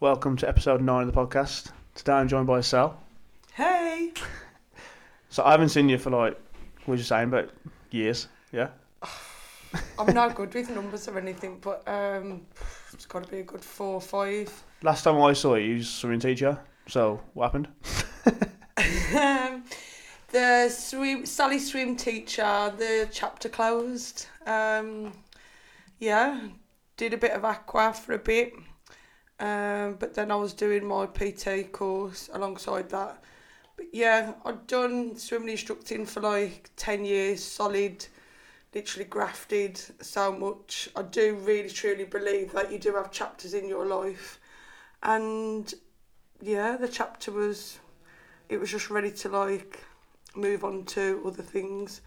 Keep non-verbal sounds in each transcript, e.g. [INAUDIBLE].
Welcome to episode nine of the podcast. Today I'm joined by Sal. Hey. [LAUGHS] So I haven't seen you for like, what was you saying, but years, yeah? [SIGHS] I'm not good with numbers or anything, but um, it's got to be a good four or five. Last time I saw you, you was a swimming teacher. So what happened? [LAUGHS] [LAUGHS] um, the swim, Sally swim teacher, the chapter closed. Um, yeah, did a bit of aqua for a bit. Um, but then I was doing my PT course alongside that. But yeah, I'd done swimming instructing for like 10 years, solid, literally grafted so much. I do really truly believe that you do have chapters in your life. And yeah, the chapter was, it was just ready to like move on to other things.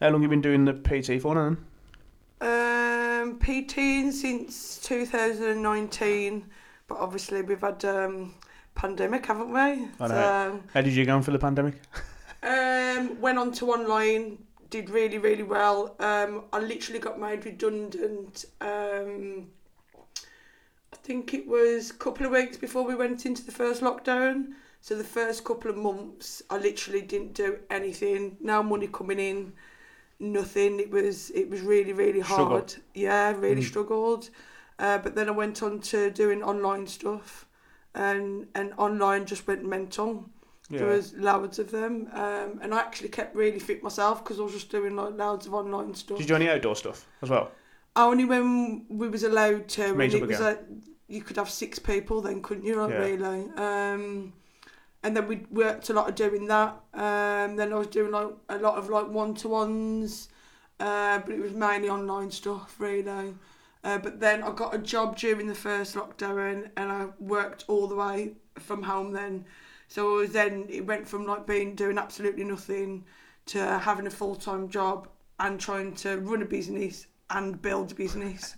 How long you been doing the PT for now? Um, PT since 2019, but obviously we've had um, pandemic, haven't we? I know. So, How did you go on for the pandemic? [LAUGHS] um, went on to online, did really really well. Um, I literally got made redundant. Um, I think it was a couple of weeks before we went into the first lockdown. So the first couple of months, I literally didn't do anything. No money coming in, nothing. It was it was really really hard. Struggled. Yeah, really Mm. struggled. Uh, but then I went on to doing online stuff, and and online just went mental. There was loads of them, um, and I actually kept really fit myself because I was just doing like loads of online stuff. Did you do any outdoor stuff as well? Only when we was allowed to, and Meet it was again. like you could have six people then, couldn't you? Like Yeah. really. Um, and then we worked a lot of doing that. Um, then I was doing like a lot of like one to ones, uh, but it was mainly online stuff really. Uh, but then I got a job during the first lockdown, and I worked all the way from home then. So it was then it went from like being doing absolutely nothing to having a full time job and trying to run a business and build a business.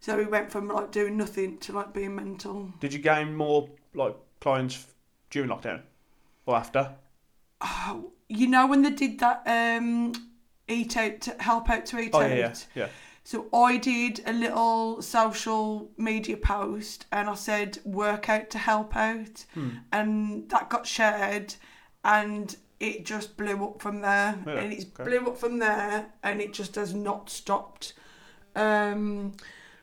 So we went from like doing nothing to like being mental. Did you gain more like clients during lockdown or after? Oh, you know when they did that um, eat out to help out to eat Oh out. yeah, yeah, yeah. So I did a little social media post and I said work out to help out Hmm. and that got shared and it just blew up from there Yeah, and it's okay. blew up from there and it just has not stopped. Um,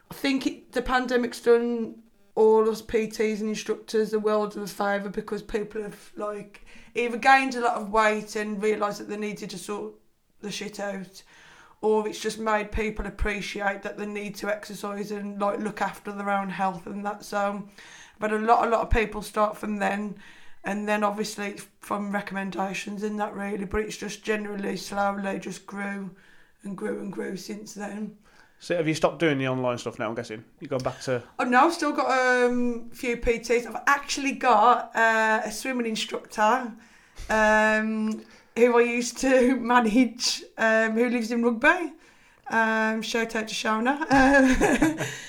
I think it, the pandemic's done all us PTs and instructors a world of a favour because people have like either gained a lot of weight and realised that they needed to sort the shit out or it's just made people appreciate that they need to exercise and like look after their own health and that so. But a lot a lot of people start from then and then obviously from recommendations and that really but it's just generally slowly just grew and grew and grew since then So have you stopped doing the online stuff now? I'm guessing you've gone back to. Oh no, I've still got um, a few PTs. I've actually got uh, a swimming instructor um, who I used to [LAUGHS] manage, um, who lives in Rugby. Um, shout out to Shona.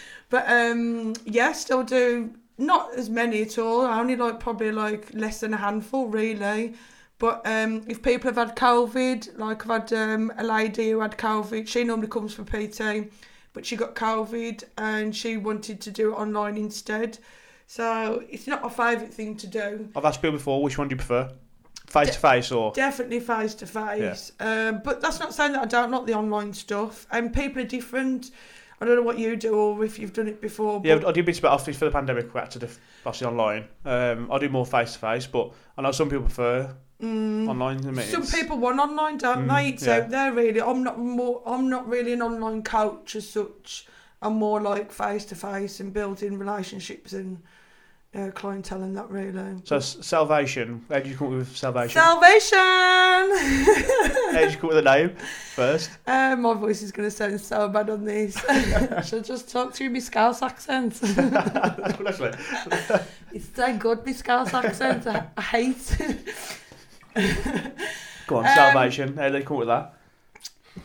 [LAUGHS] but um, yeah, still do not as many at all. I only like probably like less than a handful really. But um, if people have had COVID, like I've had um, a lady who had COVID, she normally comes for PT but she got COVID and she wanted to do it online instead. So it's not my favourite thing to do. I've asked people before. Which one do you prefer? Face to face or? Definitely face to face. Um, But that's not saying that I don't like the online stuff. And people are different. I don't know what you do or if you've done it before. Yeah, I do bits about office for the pandemic. We had to do obviously online. Um, I do more face to face, but I know some people prefer mm, online meetings. some people want online, don't Mm, they? Yeah. out there really. I'm not more. I'm not really an online coach as such. I'm more like face to face and building relationships and uh, clientele and that really. So salvation. How did you come up with salvation? Salvation! How did you come up with the name first? [LAUGHS] uh, my voice is going to sound so bad on this. [LAUGHS] Should just talk through my Scouse accent? [LAUGHS] Honestly. it's so good, my Scouse accent. I, I hate Go on, Um, salvation. How did you come up with that?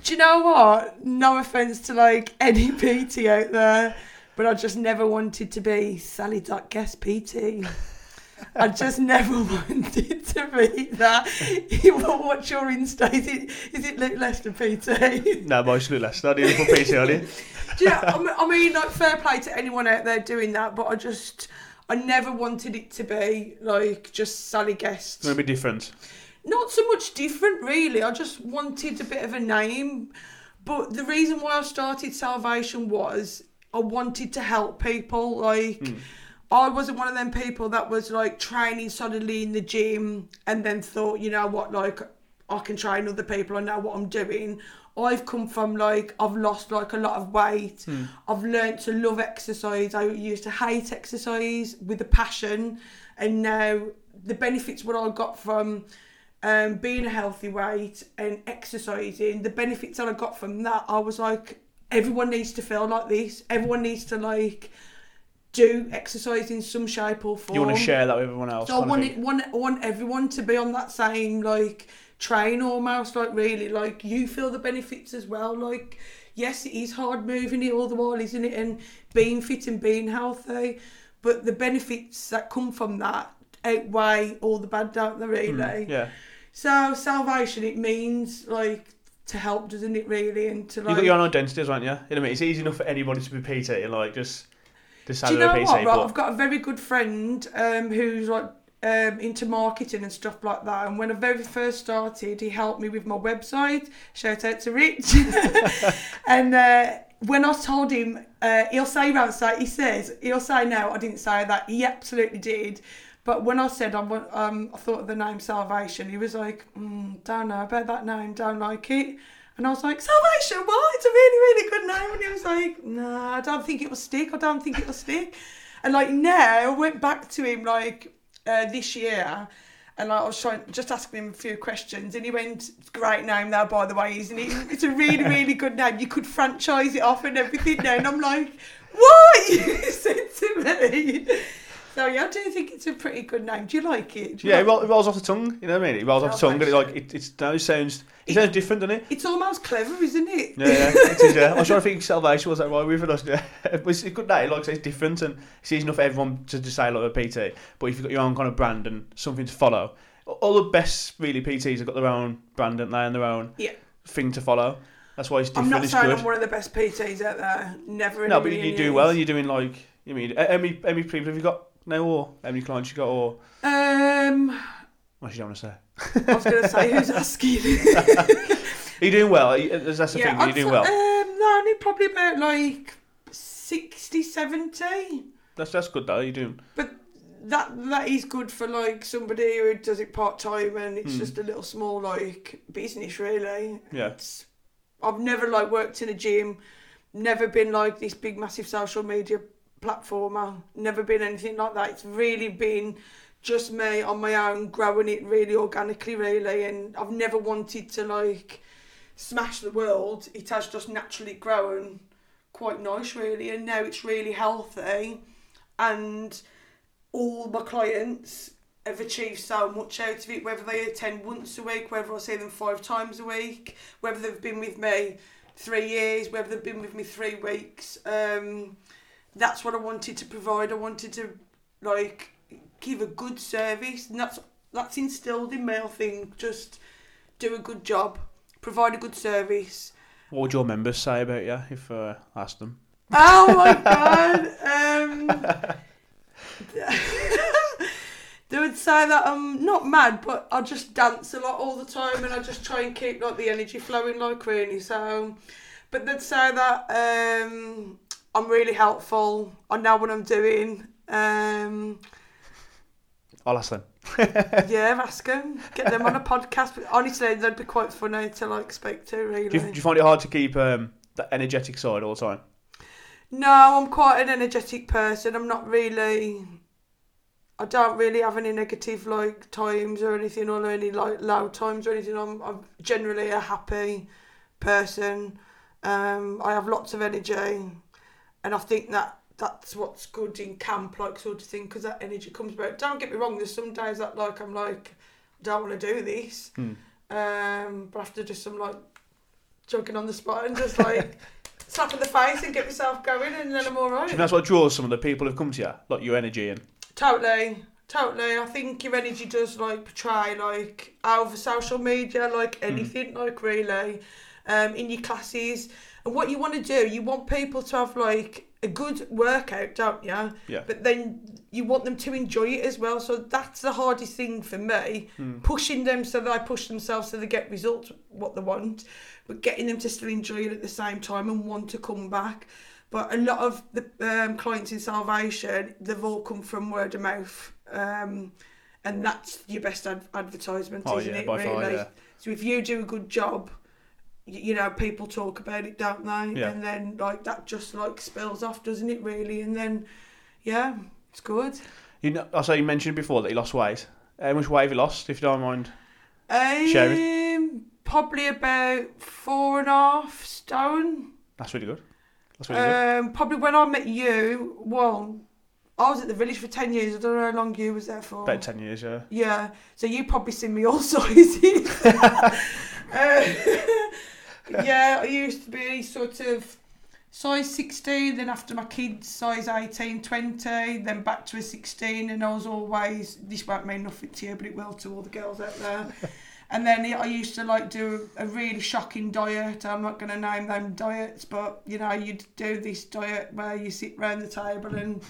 Do you know what? No offence to like any PT out there, but I just never wanted to be Sally Dot Guest PT. I just never [LAUGHS] wanted to be that. [LAUGHS] What's your Insta? Is it, is it Luke Lester PT? no, mostly less. I didn't put PT on it. Do you know, I mean- I mean, like, fair play to anyone out there doing that, but I just, I never wanted it to be like just Sally Guest. To be different. Not so much different, really. I just wanted a bit of a name. But the reason why I started Salvation was I wanted to help people. Like, I wasn't one of them people that was like training solidly in the gym and then thought, you know what, like, I can train other people. I know what I'm doing. I've come from like I've lost like a lot of weight. I've learned to love exercise. I used to hate exercise with a passion, and now the benefits what I got from um, being a healthy weight and exercising, the benefits that I got from that, I was like, everyone needs to feel like this. Everyone needs to like do exercise in some shape or form. You want to share that with everyone else. So I want it, want I want everyone to be on that same like train almost like really like you feel the benefits as well like yes it is hard moving it all the while isn't it and being fit and being healthy but the benefits that come from that outweigh all the bad don't they really Mm, Yeah. so salvation it means like to help doesn't it really and to like. You've got your own well, haven't you? You know what I mean? It's easy enough for anybody to be PT and like just decide Do you know what? Right, but I've got a very good friend um, who's like um, into marketing and stuff like that. And when I very first started, he helped me with my website. Shout out to Rich. [LAUGHS] and uh, when I told him, uh, he'll say around say he says he'll say no, I didn't say that. He absolutely did. But when I said I, um, I thought of the name Salvation, he was like, mm, "Don't know about that name, don't like it." And I was like, Salvation, what? It's a really, really good name. And he was like, No, I don't think it will stick. I don't think it will stick. And like now, I went back to him like uh, this year, and like, I was trying just asking him a few questions, and he went, "Great name now, by the way, isn't it? It's a really, really good name. You could franchise it off and everything now." And I'm like, "What [LAUGHS] you said to me?" So yeah, I do think it's a pretty good name. Do you like it? Do you yeah, like it, roll, it rolls off the tongue. You know what I mean? It rolls off the tongue, and it, like it, it now sounds it sounds different, doesn't it? It's almost clever, isn't it? Yeah, yeah, it is. Yeah, I was trying to think salvation was that right with us. Yeah, but it's a good name. Like I say, it's different, and it's easy enough for everyone to just say like a PT. But if you've got your own kind of brand and something to follow, all the best really PTs have got their own brand and they and their own Yeah. thing to follow. That's why it's different. I'm not saying. I'm one of the best PTs out there. Never. In No, but you do well. You're doing like you mean how many how many people have you got now, or how many clients you got, or Um, what you don't want to say? I was going to say who's asking. [LAUGHS] Are you doing well? Are you- That's the thing. Are you I'd doing say- well? Um, no, only probably about like 60, 70. That's that's good though. You're doing. But that that is good for like somebody who does it part time and it's Hmm. just a little small like business really. Yeah. It's, I've never like worked in a gym, never been like this big massive social media platformer, never been anything like that. It's really been just me on my own growing it really organically really and I've never wanted to like smash the world. It has just naturally grown quite nice really and now it's really healthy and all my clients have achieved so much out of it, whether they attend once a week, whether I see them five times a week, whether they've been with me three years, whether they've been with me three weeks. Um, that's what I wanted to provide. I wanted to like give a good service, and that's that's instilled in me. I think just do a good job, provide a good service. What would your members say about you if uh, asked them? Oh my [LAUGHS] god. Um, [LAUGHS] they would say that I'm not mad, but I just dance a lot all the time, and I just try and keep like the energy flowing like really. So, but they'd say that um, I'm really helpful. I know what I'm doing. Um, I'll ask them. [LAUGHS] yeah, ask them, get them on a podcast. Honestly, they'd be quite funny to like speak to. Really. Do you, do you find it hard to keep um, that energetic side all the time? No, I'm quite an energetic person. I'm not really. I don't really have any negative like times or anything, or any like low times or anything. I'm I'm generally a happy person. Um, I have lots of energy, and I think that that's what's good in camp, like sort of thing, because that energy comes back. Don't get me wrong. There's some days that like I'm like, I don't want to do this, Hmm. um, but after just some like joking on the spot and just like [LAUGHS] slap in the face and get myself going, and then I'm all right. Do you right. that's what draws some of the people who've come to you, like your energy and Totally, Totally. I think your energy does like portray like over social media, like Hmm. anything, like really, um, in your classes. And what you want to do, you want people to have like a good workout, don't you? Yeah. But then you want them to enjoy it as well. So that's the hardest thing for me. Pushing them so they push themselves so they get results what they want, but getting them to still enjoy it at the same time and want to come back. But a lot of the um, clients in Salvation, they've all come from word of mouth. Um, and that's your best ad- advertisement, Oh, isn't yeah, it? really? far, yeah. So if you do a good job, you know, people talk about it, don't they? Yeah. And then like that just like spills off, doesn't it? Really, and then yeah, it's good. You know, also you mentioned before that you lost weight. How much weight have you lost, if you don't mind? Um, probably about four and a half stone. That's really good. That's really good. Um, probably when I met you, well, I was at the village for ten years. I don't know how long you was there for. About ten years, yeah. Yeah, so you probably seen me all [LAUGHS] sizes. [LAUGHS] [LAUGHS] Uh, yeah, I used to be sort of size 16, then after my kids, size 18, 20, then back to a 16, and I was always, this won't mean nothing to you, but it will to all the girls out there. [LAUGHS] And then I used to like do a really shocking diet. I'm not going to name them diets, but you know, you'd do this diet where you sit round the table and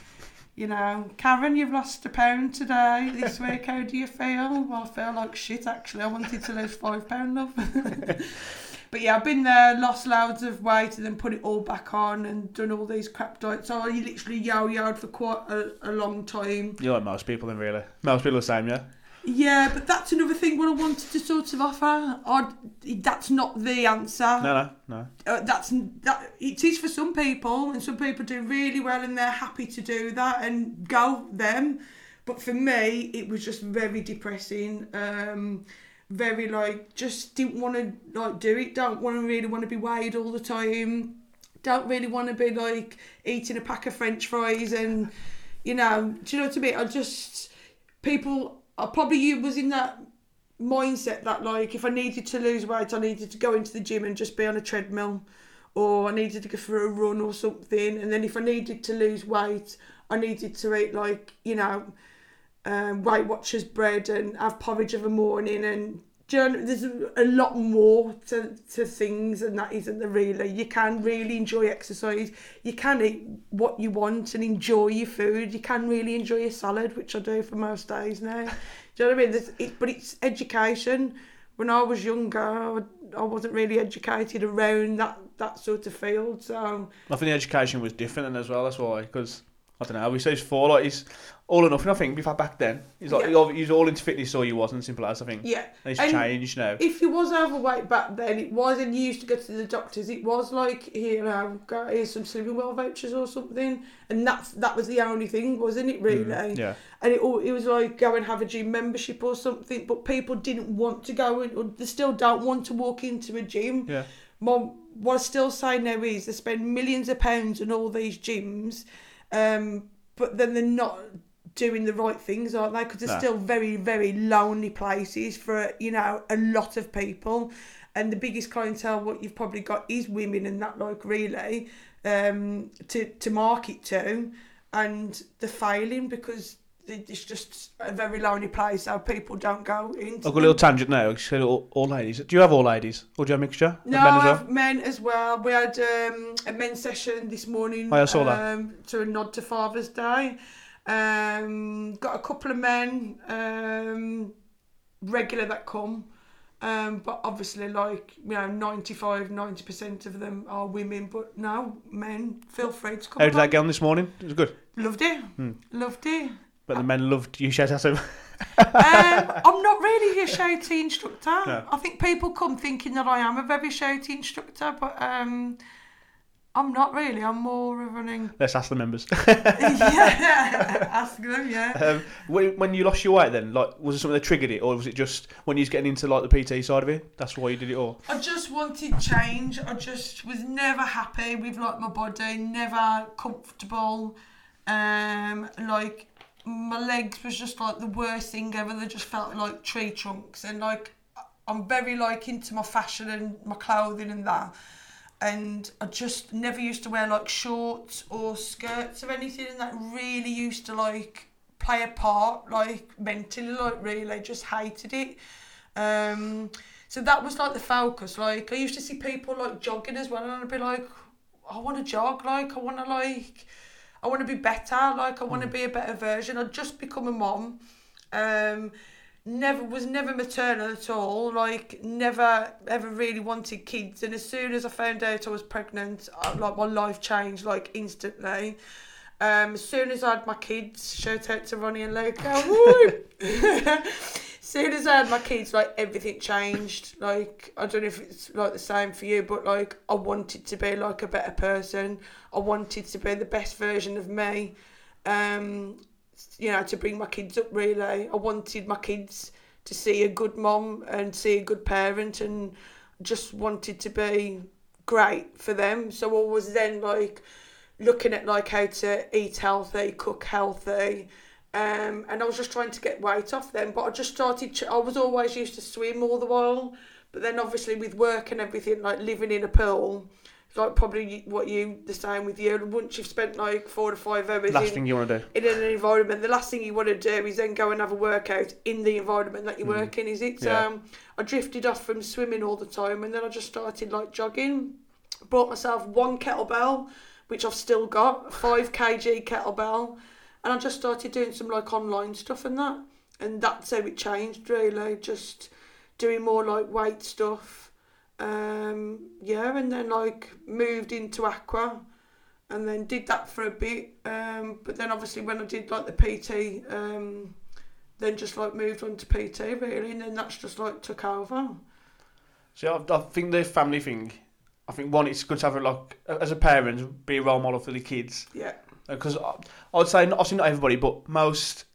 you know, Karen, you've lost a pound today, this week, how do you feel? Well, I feel like shit, actually. I wanted to lose five pound, love. [LAUGHS] but yeah, I've been there, lost loads of weight, and then put it all back on and done all these crap diets. So I literally yo-yoed for quite a, a long time. You're like most people, then, really. Most people are the same, yeah. Yeah, but that's another thing what I wanted to sort of offer. that's not the answer. No, no, no. uh, that's that it is for some people and some people do really well and they're happy to do that and go them but for me it was just very depressing um very like just didn't want to like do it don't want to really want to be weighed all the time don't really want to be like eating a pack of french fries and you know do you know what i mean i just people i probably you was in that mindset that like if I needed to lose weight, I needed to go into the gym and just be on a treadmill, or I needed to go for a run or something. And then if I needed to lose weight, I needed to eat like you know, um, Weight Watchers bread and have porridge of a morning. And you know, there's a, lot more to to things, and that isn't the really. You can really enjoy exercise. You can eat what you want and enjoy your food. You can really enjoy a salad, which I do for most days now. [LAUGHS] Do you know what I mean? It, but it's education. When I was younger, I, wasn't really educated around that, that sort of field. So, I think the education was different as well. That's why, because I don't know. We say four, like all or nothing. I think before back then, he's like Yeah. he's all into fitness, or he wasn't. Simple as I think. yeah. And it's And- changed now. If he was overweight back then, it was, and you used to go to the doctors, it was like, here, go, here's some sleeping Well vouchers or something. And that's that was the only thing, wasn't it, really? Mm, yeah. and it, all- it was like go and have a gym membership or something but people didn't want to go and or they still don't want to walk into a gym Yeah. Mom, what I still say now is they spend millions of pounds on all these gyms um, but then they're not doing the right things aren't they because they're No. still very very lonely places for you know a lot of people and the biggest clientele what you've probably got is women and that like really um, to, to market to and they're failing because it's just a very lonely place so people don't go into I've got a little tangent now. I said all, all ladies. Do you have all ladies, or do you have a mixture? No, men as I well? have men as well. We had um, a men's session this morning. Oh, I saw that. um, To a nod to Father's Day. Um, got a couple of men um, regular that come. Um, but obviously, like, you know, 95, 90% of them are women. But now men, feel free to come. How did that get on this morning? It was good. Loved it. Hmm. Loved it. But the men loved you shout at him. um, I'm not really a [LAUGHS] shouty instructor. No. I think people come thinking that I am a very shouty instructor, but um, I'm not really. I'm more of an. [LAUGHS] Let's ask the members. [LAUGHS] yeah, [LAUGHS] ask them. Yeah. um, when, when you lost your weight, then like was it something that triggered it, or was it just when you was getting into like the PT side of it? That's why you did it all. I just wanted change. I just was never happy with like my body, never comfortable. Um, like my legs was just like the worst thing ever. They just felt like tree trunks, and like I'm very like into my fashion and my clothing and that. And I just never used to wear like shorts or skirts or anything, and that really used to like play a part, like mentally, like really, I just hated it. Um, so that was like the focus. Like I used to see people like jogging as well, and I'd be like, I want to jog. Like I want to like, I want to be better. Like I want to be a better version. I'd just become a mom. Um, never was never maternal at all. Like never ever really wanted kids. And as soon as I found out I was pregnant, I, like my life changed like instantly. Um, as soon as I had my kids, shout out to Ronnie and Luca. woo! [LAUGHS] [LAUGHS] soon as I had my kids, like everything changed. Like I don't know if it's like the same for you, but like I wanted to be like a better person. I wanted to be the best version of me. Um, you know, to bring my kids up really. I wanted my kids to see a good mom and see a good parent and just wanted to be great for them. So I was then like looking at like how to eat healthy, cook healthy, um, and I was just trying to get weight off them. But I just started. I was always used to swim all the while, but then obviously with work and everything, like living in a pool, like probably what you the same with you. Once you've spent like four to five hours Last in, thing you want to do. in an environment, the last thing you want to do is then go and have a workout in the environment that you Mm. work in, is it? Yeah. Um, I drifted off from swimming all the time, and then I just started like jogging. Bought myself one kettlebell, which I've still got, five kg kettlebell, and I just started doing some like online stuff and that, and that's how it changed really. Just doing more like weight stuff, um, yeah, and then like moved into aqua and then did that for a bit. Um, but then obviously when I did like the PT, um, then just like moved on to PT really, and then that's just like took over. So I, I think the family thing. I think one, it's good to have it like as a parent, be a role model for the kids. Yeah, Because I, I would say, not, obviously not everybody, but most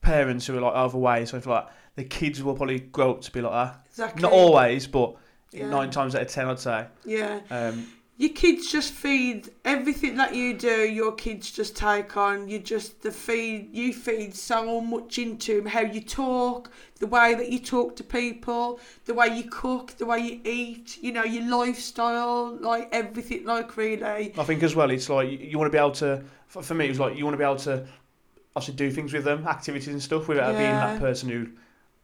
parents who are like overweight, so like the kids will probably grow up to be like that. exactly. Not always, but Yeah. nine times out of ten, I'd say. Yeah, Um, your kids just feed everything that you do. Your kids just take on. You just the feed. You feed so much into them. How you talk, the way that you talk to people, the way you cook, the way you eat. You know your lifestyle, like everything. Like really. I think as well, it's like you, you want to be able to. For, for me, it was like you want to be able to obviously do things with them, activities and stuff, without being that person who,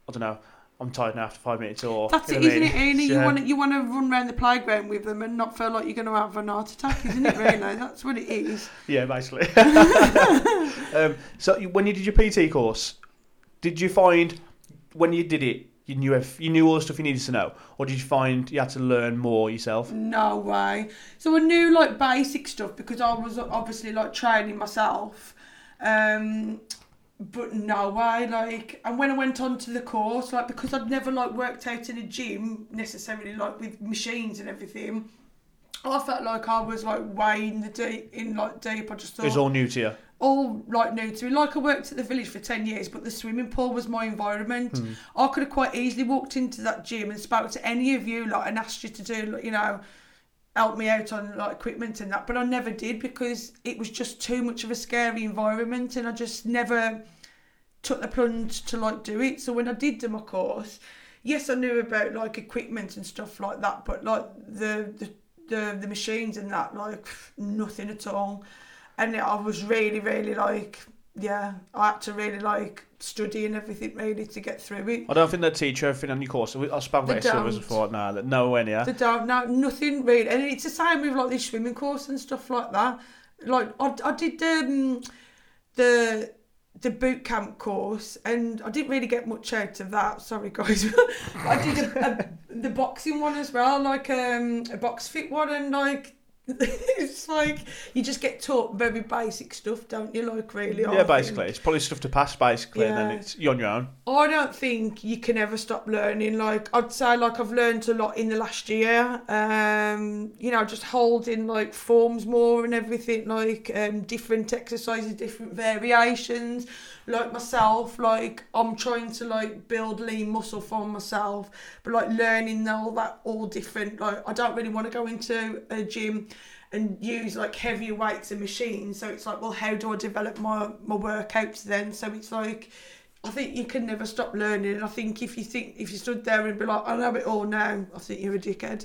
I don't know, I'm tired now after five minutes or. That's you it, know what I isn't it, mean? Amy? You want to, you want to run around the playground with them and not feel like you're going to have an heart attack, isn't it? Really, [LAUGHS] that's what it is. Yeah, basically. [LAUGHS] [LAUGHS] um, so when you did your PT course, did you find when you did it, you knew if you knew all the stuff you needed to know, or did you find you had to learn more yourself? No way. So I knew like basic stuff because I was obviously like training myself. Um, but no way, like, and when I went on to the course, like, because I'd never like worked out in a gym necessarily, like with machines and everything, I felt like I was like way in the deep, in like deep. I just thought. It was all new to you. all like new to me. Like I worked at the village for ten years, but the swimming pool was my environment. Hmm. I could have quite easily walked into that gym and spoke to any of you, like, and asked you to do, like, you know, help me out on like equipment and that. But I never did because it was just too much of a scary environment, and I just never took the plunge to like do it. So when I did do my course, yes, I knew about like equipment and stuff like that, but like the the the, the machines and that, like nothing at all. And I was really, really like, yeah, I had to really like study and everything really to get through it. I don't think they teach everything on your course. I spoke They about it to others don't. before. Nah, that nowhere near. The down now nothing really, and it's the same with like this swimming course and stuff like that. Like I, I did um, the the boot camp course, and I didn't really get much out of that. Sorry guys, [LAUGHS] I did a, a, the boxing one as well, like um, a box fit one, and like [LAUGHS] it's like you just get taught very basic stuff, don't you? Like really, I Yeah, think. basically, it's probably stuff to pass, basically, and then it's you're on your own. I don't think you can ever stop learning. Like I'd say, like I've learned a lot in the last year. Um, you know, just holding like forms more and everything, like um, different exercises, different variations. Like myself, like I'm trying to like build lean muscle for myself, but like learning all that all different. Like I don't really want to go into a gym and use like heavier weights and machines. So it's like, well, how do I develop my my workouts then? So it's like I think you can never stop learning. And I think if you think if you stood there and be like, I know it all now, I think you're a dickhead.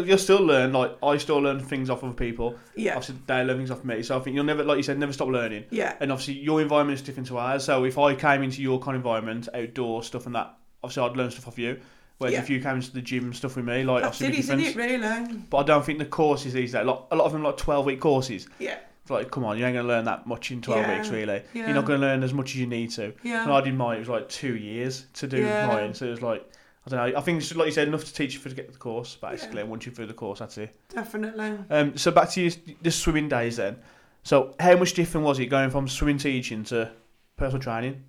[LAUGHS] You'll still learn. Like I still learn things off of people. yeah, Obviously, they learn things off me. So I think you'll never, like you said, never stop learning. yeah, And obviously, your environment is different to ours. So if I came into your kind of environment, outdoor stuff and that, obviously I'd learn stuff off you. Whereas Yeah. if you came into the gym and stuff with me, like that's obviously it, be isn't it? Really? But I don't think the courses these days, like, a lot of them, like twelve week courses. Yeah, like, come on, you ain't gonna learn that much in twelve Yeah. weeks, really. Yeah. You're not gonna learn as much as you need to. yeah. When I did mine, it was like two years to do Yeah. mine. So it was like, I don't know. I think it's like you said, enough to teach you for to get the course, basically. And once you're through the course, that's it. Definitely. Um, so back to your, the swimming days then. So how much different was it going from swimming teaching to personal training?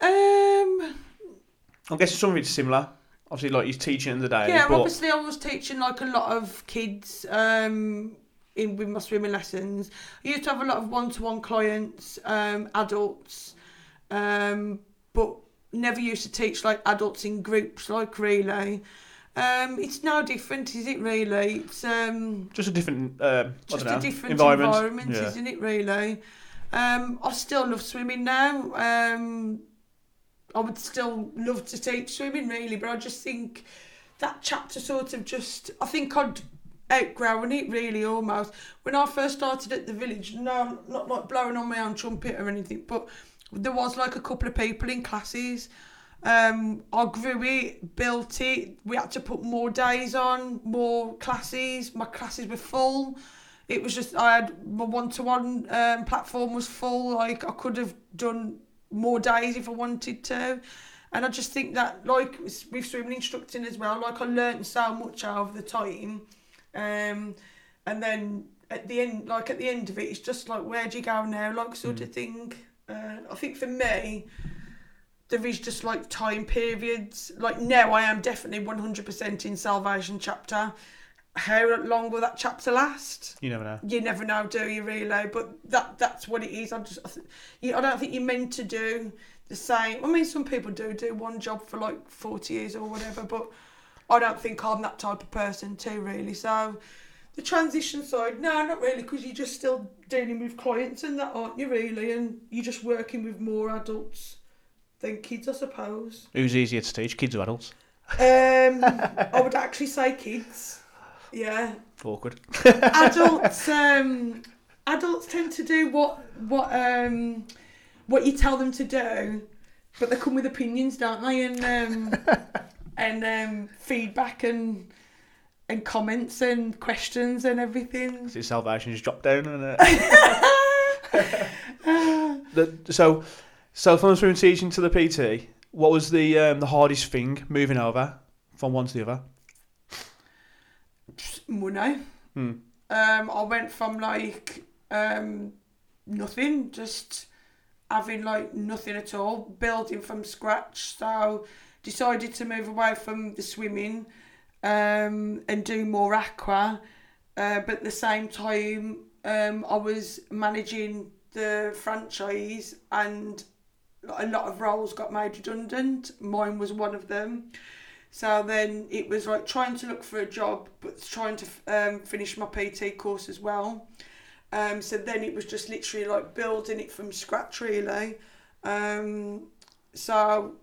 Um. I'm guessing some of it's similar. Obviously, like you're teaching in the day. Yeah, but obviously I was teaching like a lot of kids um, in with my swimming lessons. I used to have a lot of one-to-one clients, um, adults, um, but never used to teach like adults in groups like really. Um, it's now different, is it really? It's um, just a different, I just know, a different environment. environment, yeah. isn't it really? Um, I still love swimming now. Um, I would still love to teach swimming really, but I just think that chapter sort of just I think I'd outgrown it really almost. When I first started at the village, no not like blowing on my own trumpet or anything, but there was like a couple of people in classes. Um, I grew it, built it. We had to put more days on, more classes. My classes were full. It was just I had my one-to-one um, platform was full. Like I could have done more days if I wanted to. And I just think that, like with swimming instructing as well, like I learned so much over the time. Um, and then at the end, like at the end of it, it's just like, where do you go now? Like sort of thing. Uh, I think for me, there is just like time periods. Like now, I am definitely 100% in Salvation chapter. How long will that chapter last? You never know. you never know, do you really? But that that's what it is. I just, I, th- you, I don't think you're meant to do the same. I mean, some people do do one job for like forty years or whatever, but I don't think I'm that type of person too, really. So the transition side, no, not really, because you're just still dealing with clients and that, aren't you? Really, and you're just working with more adults than kids, I suppose. Who's easier to teach, kids or adults? Um, [LAUGHS] I would actually say kids. Yeah, Awkward. adults [LAUGHS] um adults tend to do what what um what you tell them to do but they come with opinions don't they and um [LAUGHS] and um feedback and and comments and questions and everything it salvation just dropped down? And, [LAUGHS] uh, [LAUGHS] the, so, so from the teaching to the PT, what was the um, the hardest thing moving over from one to the other? money Hmm. um I went from like um nothing just having like nothing at all building from scratch so decided to move away from the swimming um and do more aqua uh, but at the same time um I was managing the franchise and a lot of roles got made redundant mine was one of them so then it was like trying to look for a job, but trying to um, finish my PT course as well. Um, so then it was just literally like building it from scratch, really. Um, so,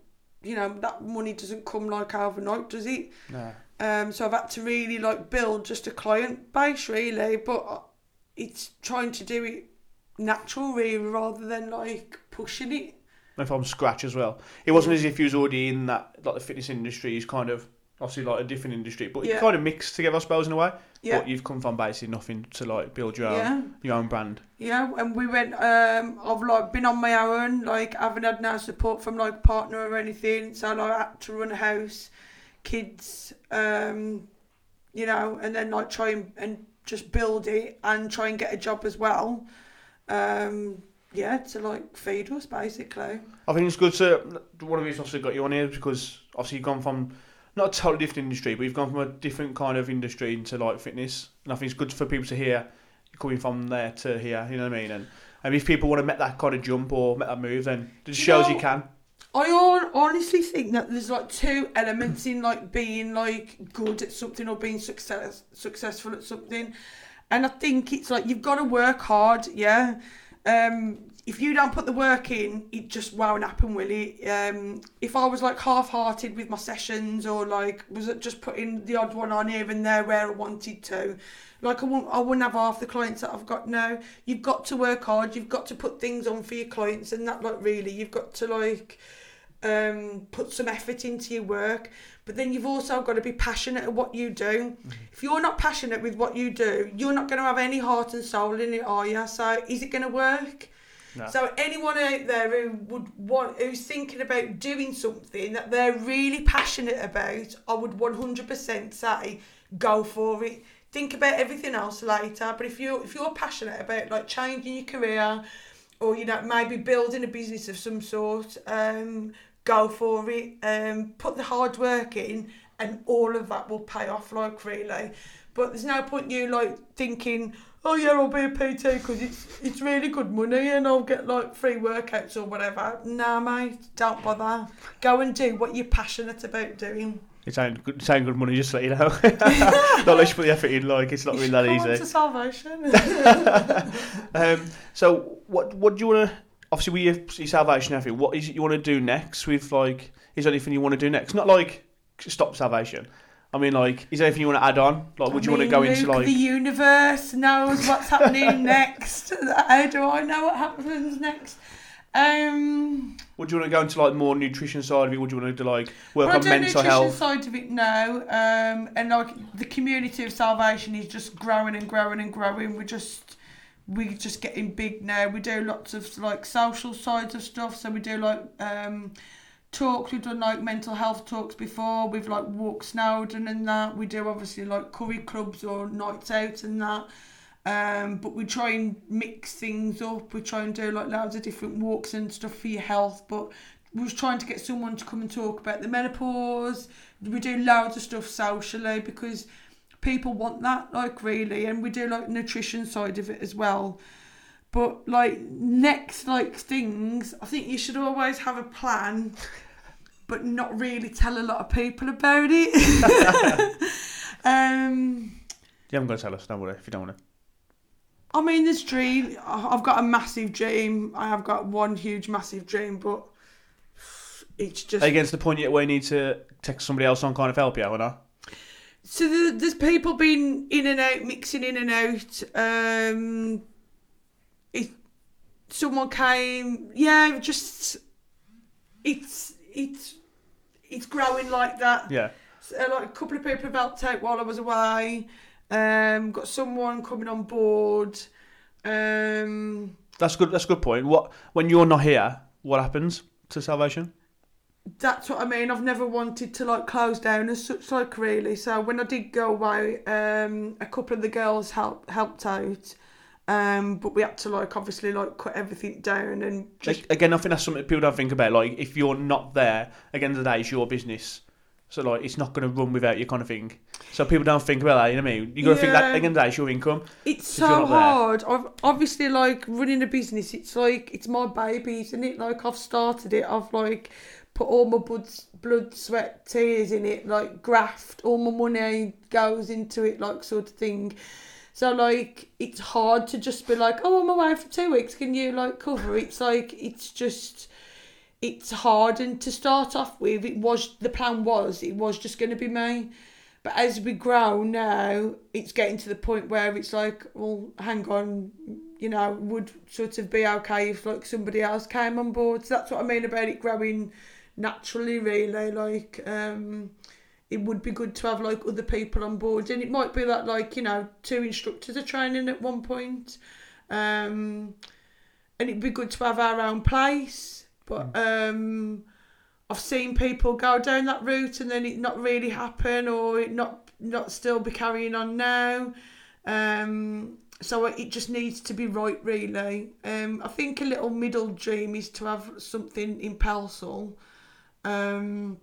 you know, that money doesn't come like overnight, does it? No. Um, so I've had to really like build just a client base, really. But it's trying to do it natural, really, rather than like pushing it. And from scratch as well. It wasn't as if you was already in that, like the fitness industry He's kind of, obviously like a different industry, but Yeah. it kind of mixed together, I suppose, in a way. Yeah. But you've come from basically nothing to like build your own, Yeah. your own brand. Yeah, and we went. Um, I've like been on my own, like haven't had no support from like partner or anything. So like, I had to run a house, kids, um, you know, and then like try and, and just build it and try and get a job as well. Um, yeah, to like feed us basically. I think it's good to, one of the reasons obviously got you on here is because obviously you've gone from, not a totally different industry, but you've gone from a different kind of industry into like fitness. And I think it's good for people to hear coming from there to here, you know what I mean? And, and if people want to make that kind of jump or make that move, then it just You shows you can. I honestly think that there's like two elements in like being like good at something or being success successful at something, and I think it's like you've got to work hard, yeah. Um, if you don't put the work in, it just won't happen, will it? Um, if I was like half-hearted with my sessions, or like was it just putting the odd one on here and there where I wanted to, like I wouldn't, I wouldn't have half the clients that I've got now. You've got to work hard. You've got to put things on for your clients, and that like really, you've got to like um, put some effort into your work. But then you've also got to be passionate at what you do. If you're not passionate with what you do, you're not going to have any heart and soul in it, are you? So is it going to work? No. So anyone out there who would want, who's thinking about doing something that they're really passionate about, I would 100% say go for it. Think about everything else later. But if you if you're passionate about like changing your career, or you know maybe building a business of some sort, um, go for it. Um, put the hard work in, and all of that will pay off. Like really, but there's no point you like thinking, oh yeah, I'll be a PT because it's it's really good money and I'll get like free workouts or whatever. Nah, mate, don't bother. Go and do what you're passionate about doing. It's ain't good, it's ain't good money, just let you know. [LAUGHS] not unless you put the effort in, like, it's not really that easy. to salvation. [LAUGHS] um, so what what do you want to obviously your, your salvation effort what is it you want to do next with like is there anything you want to do next? Not like stop salvation. I mean like is there anything you want to add on? Like would I you want to mean, go into Luke, like the universe knows what's happening [LAUGHS] next? How do I know what happens next? Um, would you want to go into like more nutrition side of it? Would you want to do like work well, on mental nutrition health? side of it now, um, and like the community of salvation is just growing and growing and growing. We're just we're just getting big now. We do lots of like social sides of stuff. So we do like um, talks. We've done like mental health talks before. We've like walk Snowdon and that. We do obviously like curry clubs or nights out and that. Um, but we try and mix things up. We try and do like loads of different walks and stuff for your health. But we was trying to get someone to come and talk about the menopause. We do loads of stuff socially because people want that, like really, and we do like nutrition side of it as well. But like next like things, I think you should always have a plan, but not really tell a lot of people about it. [LAUGHS] um, you haven't got to tell us don't worry if you don't want to I mean, this dream. I've got a massive dream. I have got one huge, massive dream, but it's just. against the point yet where you need to text somebody else on kind of help you or not So the, there's people been in and out, mixing in and out. Um, it, someone came, yeah, just it's it's it's growing like that. yeah So, like a couple of people have helped out while I was away. Um, got someone coming on board. Um, that's good that's a good point what when you're not here what happens to salvation that's what I mean. I've never wanted to like close down as such, like really. So when I did go away, um, a couple of the girls helped helped out, um, but we had to like obviously like cut everything down and just Like, again, I think that's something people don't think about. Like, if you're not there, again, the the day it's your business. So, like, it's not going to run without you, kind of thing. So people don't think about that. You know what I mean? You got to think that Yeah. again, the day it's your income. It's so hard. I've obviously like running a business. It's like it's my baby, isn't it? Like I've started it. I've like put all my blood, blood, sweat, tears in it. Like graft. All my money goes into it. Like sort of thing. So like it's hard to just be like, oh, I'm away for two weeks. Can you like cover? It's like it's just. It's hard and to start off with, it was the plan was it was just going to be me. But as we grow now, it's getting to the point where it's like, well, hang on, you know, would sort of be okay if like somebody else came on board. So that's what I mean about it growing naturally, really. Like, um, it would be good to have like other people on board, and it might be that like you know two instructors are training at one point, um, and it'd be good to have our own place. But um, I've seen people go down that route and then it not really happen or it not not still be carrying on now. Um, so it just needs to be right, really. Um, I think a little middle dream is to have something in Pelsall. Um,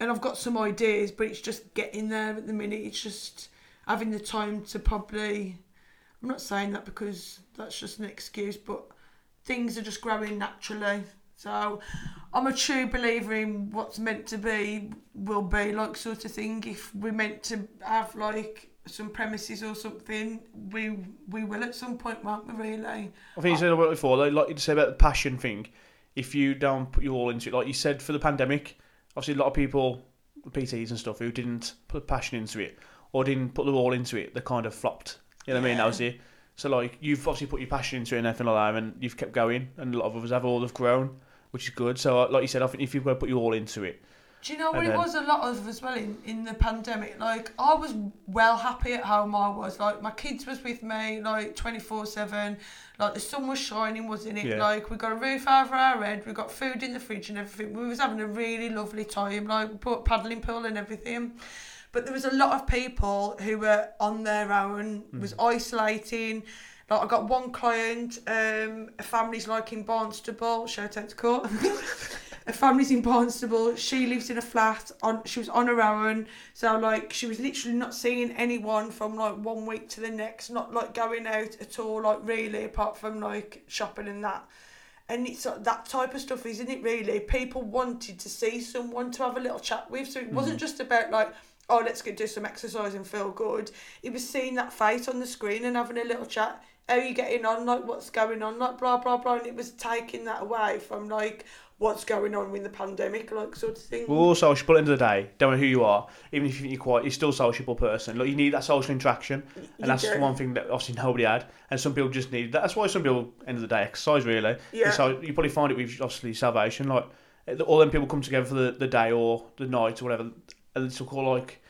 and I've got some ideas, but it's just getting there at the minute. It's just having the time to probably. I'm not saying that because that's just an excuse, but things are just growing naturally. So I'm a true believer in what's meant to be will be like sort of thing. If we're meant to have like some premises or something, we we will at some point, won't we? Really? I think you said about it before, like, like you say about the passion thing. If you don't put your all into it, like you said for the pandemic, obviously a lot of people, PTs and stuff, who didn't put passion into it or didn't put their all into it, they kind of flopped. You know what I mean? That was it. So like you've obviously put your passion into it and everything like that, and you've kept going, and a lot of others have all have grown, which is good. So uh, like you said, I think if you've got to put your all into it, Do you know what And it then- was a lot of as well in, in the pandemic? Like I was well happy at home. I was like my kids was with me like twenty four seven. Like the sun was shining, wasn't it? Yeah. Like we got a roof over our head. We got food in the fridge and everything. We was having a really lovely time. Like we put paddling pool and everything. But there was a lot of people who were on their own, was isolating. Like I got one client, um, a family's like in Barnstaple, shout out to Court. [LAUGHS] a family's in Barnstaple. She lives in a flat. On she was on her own, so like she was literally not seeing anyone from like one week to the next. Not like going out at all. Like really, apart from like shopping and that. And it's uh, that type of stuff, isn't it? Really, people wanted to see someone to have a little chat with. So it wasn't just about like, oh, let's go do some exercise and feel good. It was seeing that face on the screen and having a little chat. How are you getting on? Like, what's going on? Like, blah blah blah. And it was taking that away from like what's going on with the pandemic, like sort of thing. we're all sociable at the end of the day. Don't matter who you are, even if you think you're quite, you're still a sociable person. Like you need that social interaction, and You that's do. one thing that obviously nobody had, and some people just need that. That's why some people, end of the day, exercise really. Yeah. So you probably find it with obviously salvation, like all them people come together for the, the day or the night or whatever, and it's all like.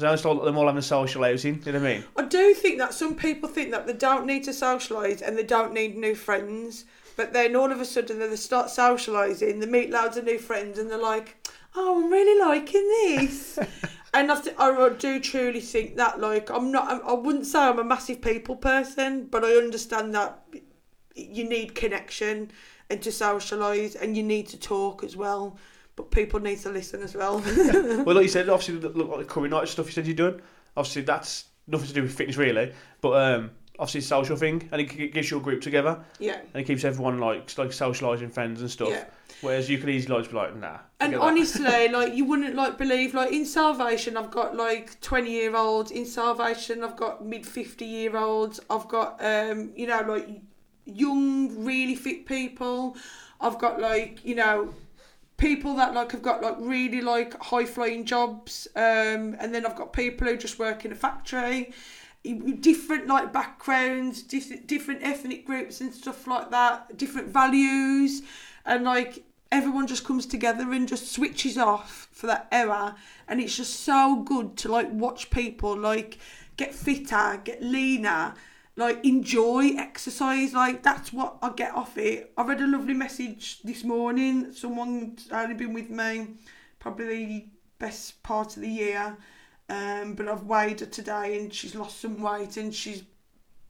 I don't know, them all having a social outing. You know what I mean? I do think that some people think that they don't need to socialise and they don't need new friends, but then all of a sudden they start socialising, they meet loads of new friends, and they're like, "Oh, I'm really liking this." [LAUGHS] and I, th- I do truly think that, like, I'm not, I wouldn't say I'm a massive people person, but I understand that you need connection and to socialise, and you need to talk as well. But people need to listen as well. well, like you said, obviously, the, look, like the curry night stuff you said you're doing, obviously, that's nothing to do with fitness, really. But um, obviously, social thing, and it g- gives you group together, yeah. and it keeps everyone like like socialising, friends and stuff. Yeah. Whereas you could easily like, just be like, nah. And honestly, [LAUGHS] like you wouldn't like believe like in Salvation I've got like twenty year olds, in Salvation I've got mid fifty year olds, I've got um, you know, like young, really fit people. I've got like, you know, people that like have got like really like high flying jobs. Um and then I've got people who just work in a factory. Different like backgrounds, different ethnic groups and stuff like that, different values and like everyone just comes together and just switches off for that era, and it's just so good to like watch people like get fitter get leaner like enjoy exercise like that's what i get off it. I read a lovely message this morning someone's only been with me probably the best part of the year um, but i've weighed her today and she's lost some weight and she's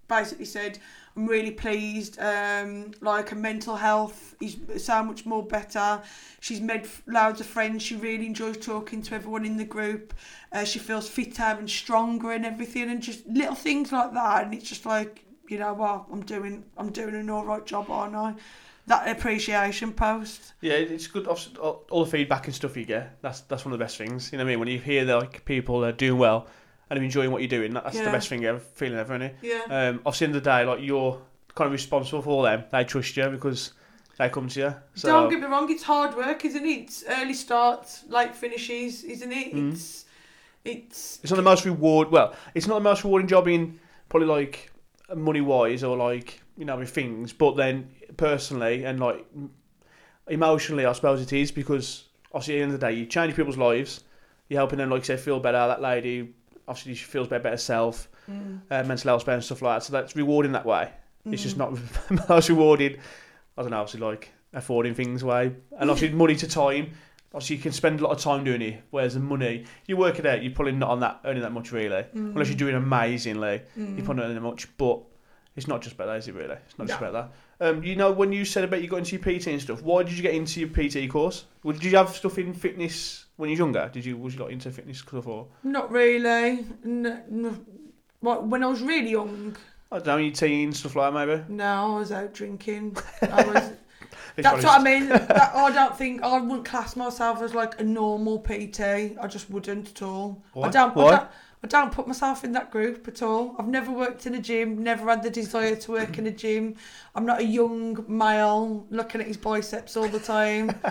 basically said I'm really pleased. Um, like her mental health is so much more better. She's made loads of friends. She really enjoys talking to everyone in the group. Uh, she feels fitter and stronger and everything, and just little things like that. And it's just like you know what I'm doing. I'm doing an all right job, aren't I? That appreciation post. Yeah, it's good. All the feedback and stuff you get, that's that's one of the best things. You know what I mean? When you hear that like people are doing well and are enjoying what you're doing, that- that's the best thing ever, feeling ever, isn't it? Yeah. Um, obviously, in the day, like you're kind of responsible for all them. They trust you because they come to you. So Don't get me wrong, it's hard work, isn't it? It's early starts, late finishes, isn't it? Mm. It's it's it's not the most reward. Well, it's not the most rewarding job in probably like money wise or like you know with things. But then personally and like emotionally, I suppose it is because obviously at the end of the day, you change people's lives. You're helping them, like you say, feel better. That lady obviously she feels better, better self, mm, uh, mental health better and stuff like that. So that's rewarding that way. It's just mm. not [LAUGHS] most rewarding. I don't know, obviously like affording things way, and obviously [LAUGHS] money to time. Obviously, you can spend a lot of time doing it. Whereas the money, you work it out, you're probably not on that earning that much really, unless you're doing amazingly. Mm. You're probably not earning that much, but it's not just about that, is it really? It's not just about that. Um, you know, when you said about you got into your PT and stuff, why did you get into your PT course? Well, Did you have stuff in fitness when you were younger? Did you was you like into fitness stuff or Not really. No, no. Like, when I was really young, I don't know, your teens stuff like that maybe? no, I was out drinking. I [LAUGHS] was That's what I mean. That, I don't think I wouldn't class myself as like a normal PT. I just wouldn't at all. Why? I don't. Why? I don't. I don't put myself in that group at all. I've never worked in a gym, never had the desire to work in a gym. I'm not a young male looking at his biceps all the time. [LAUGHS]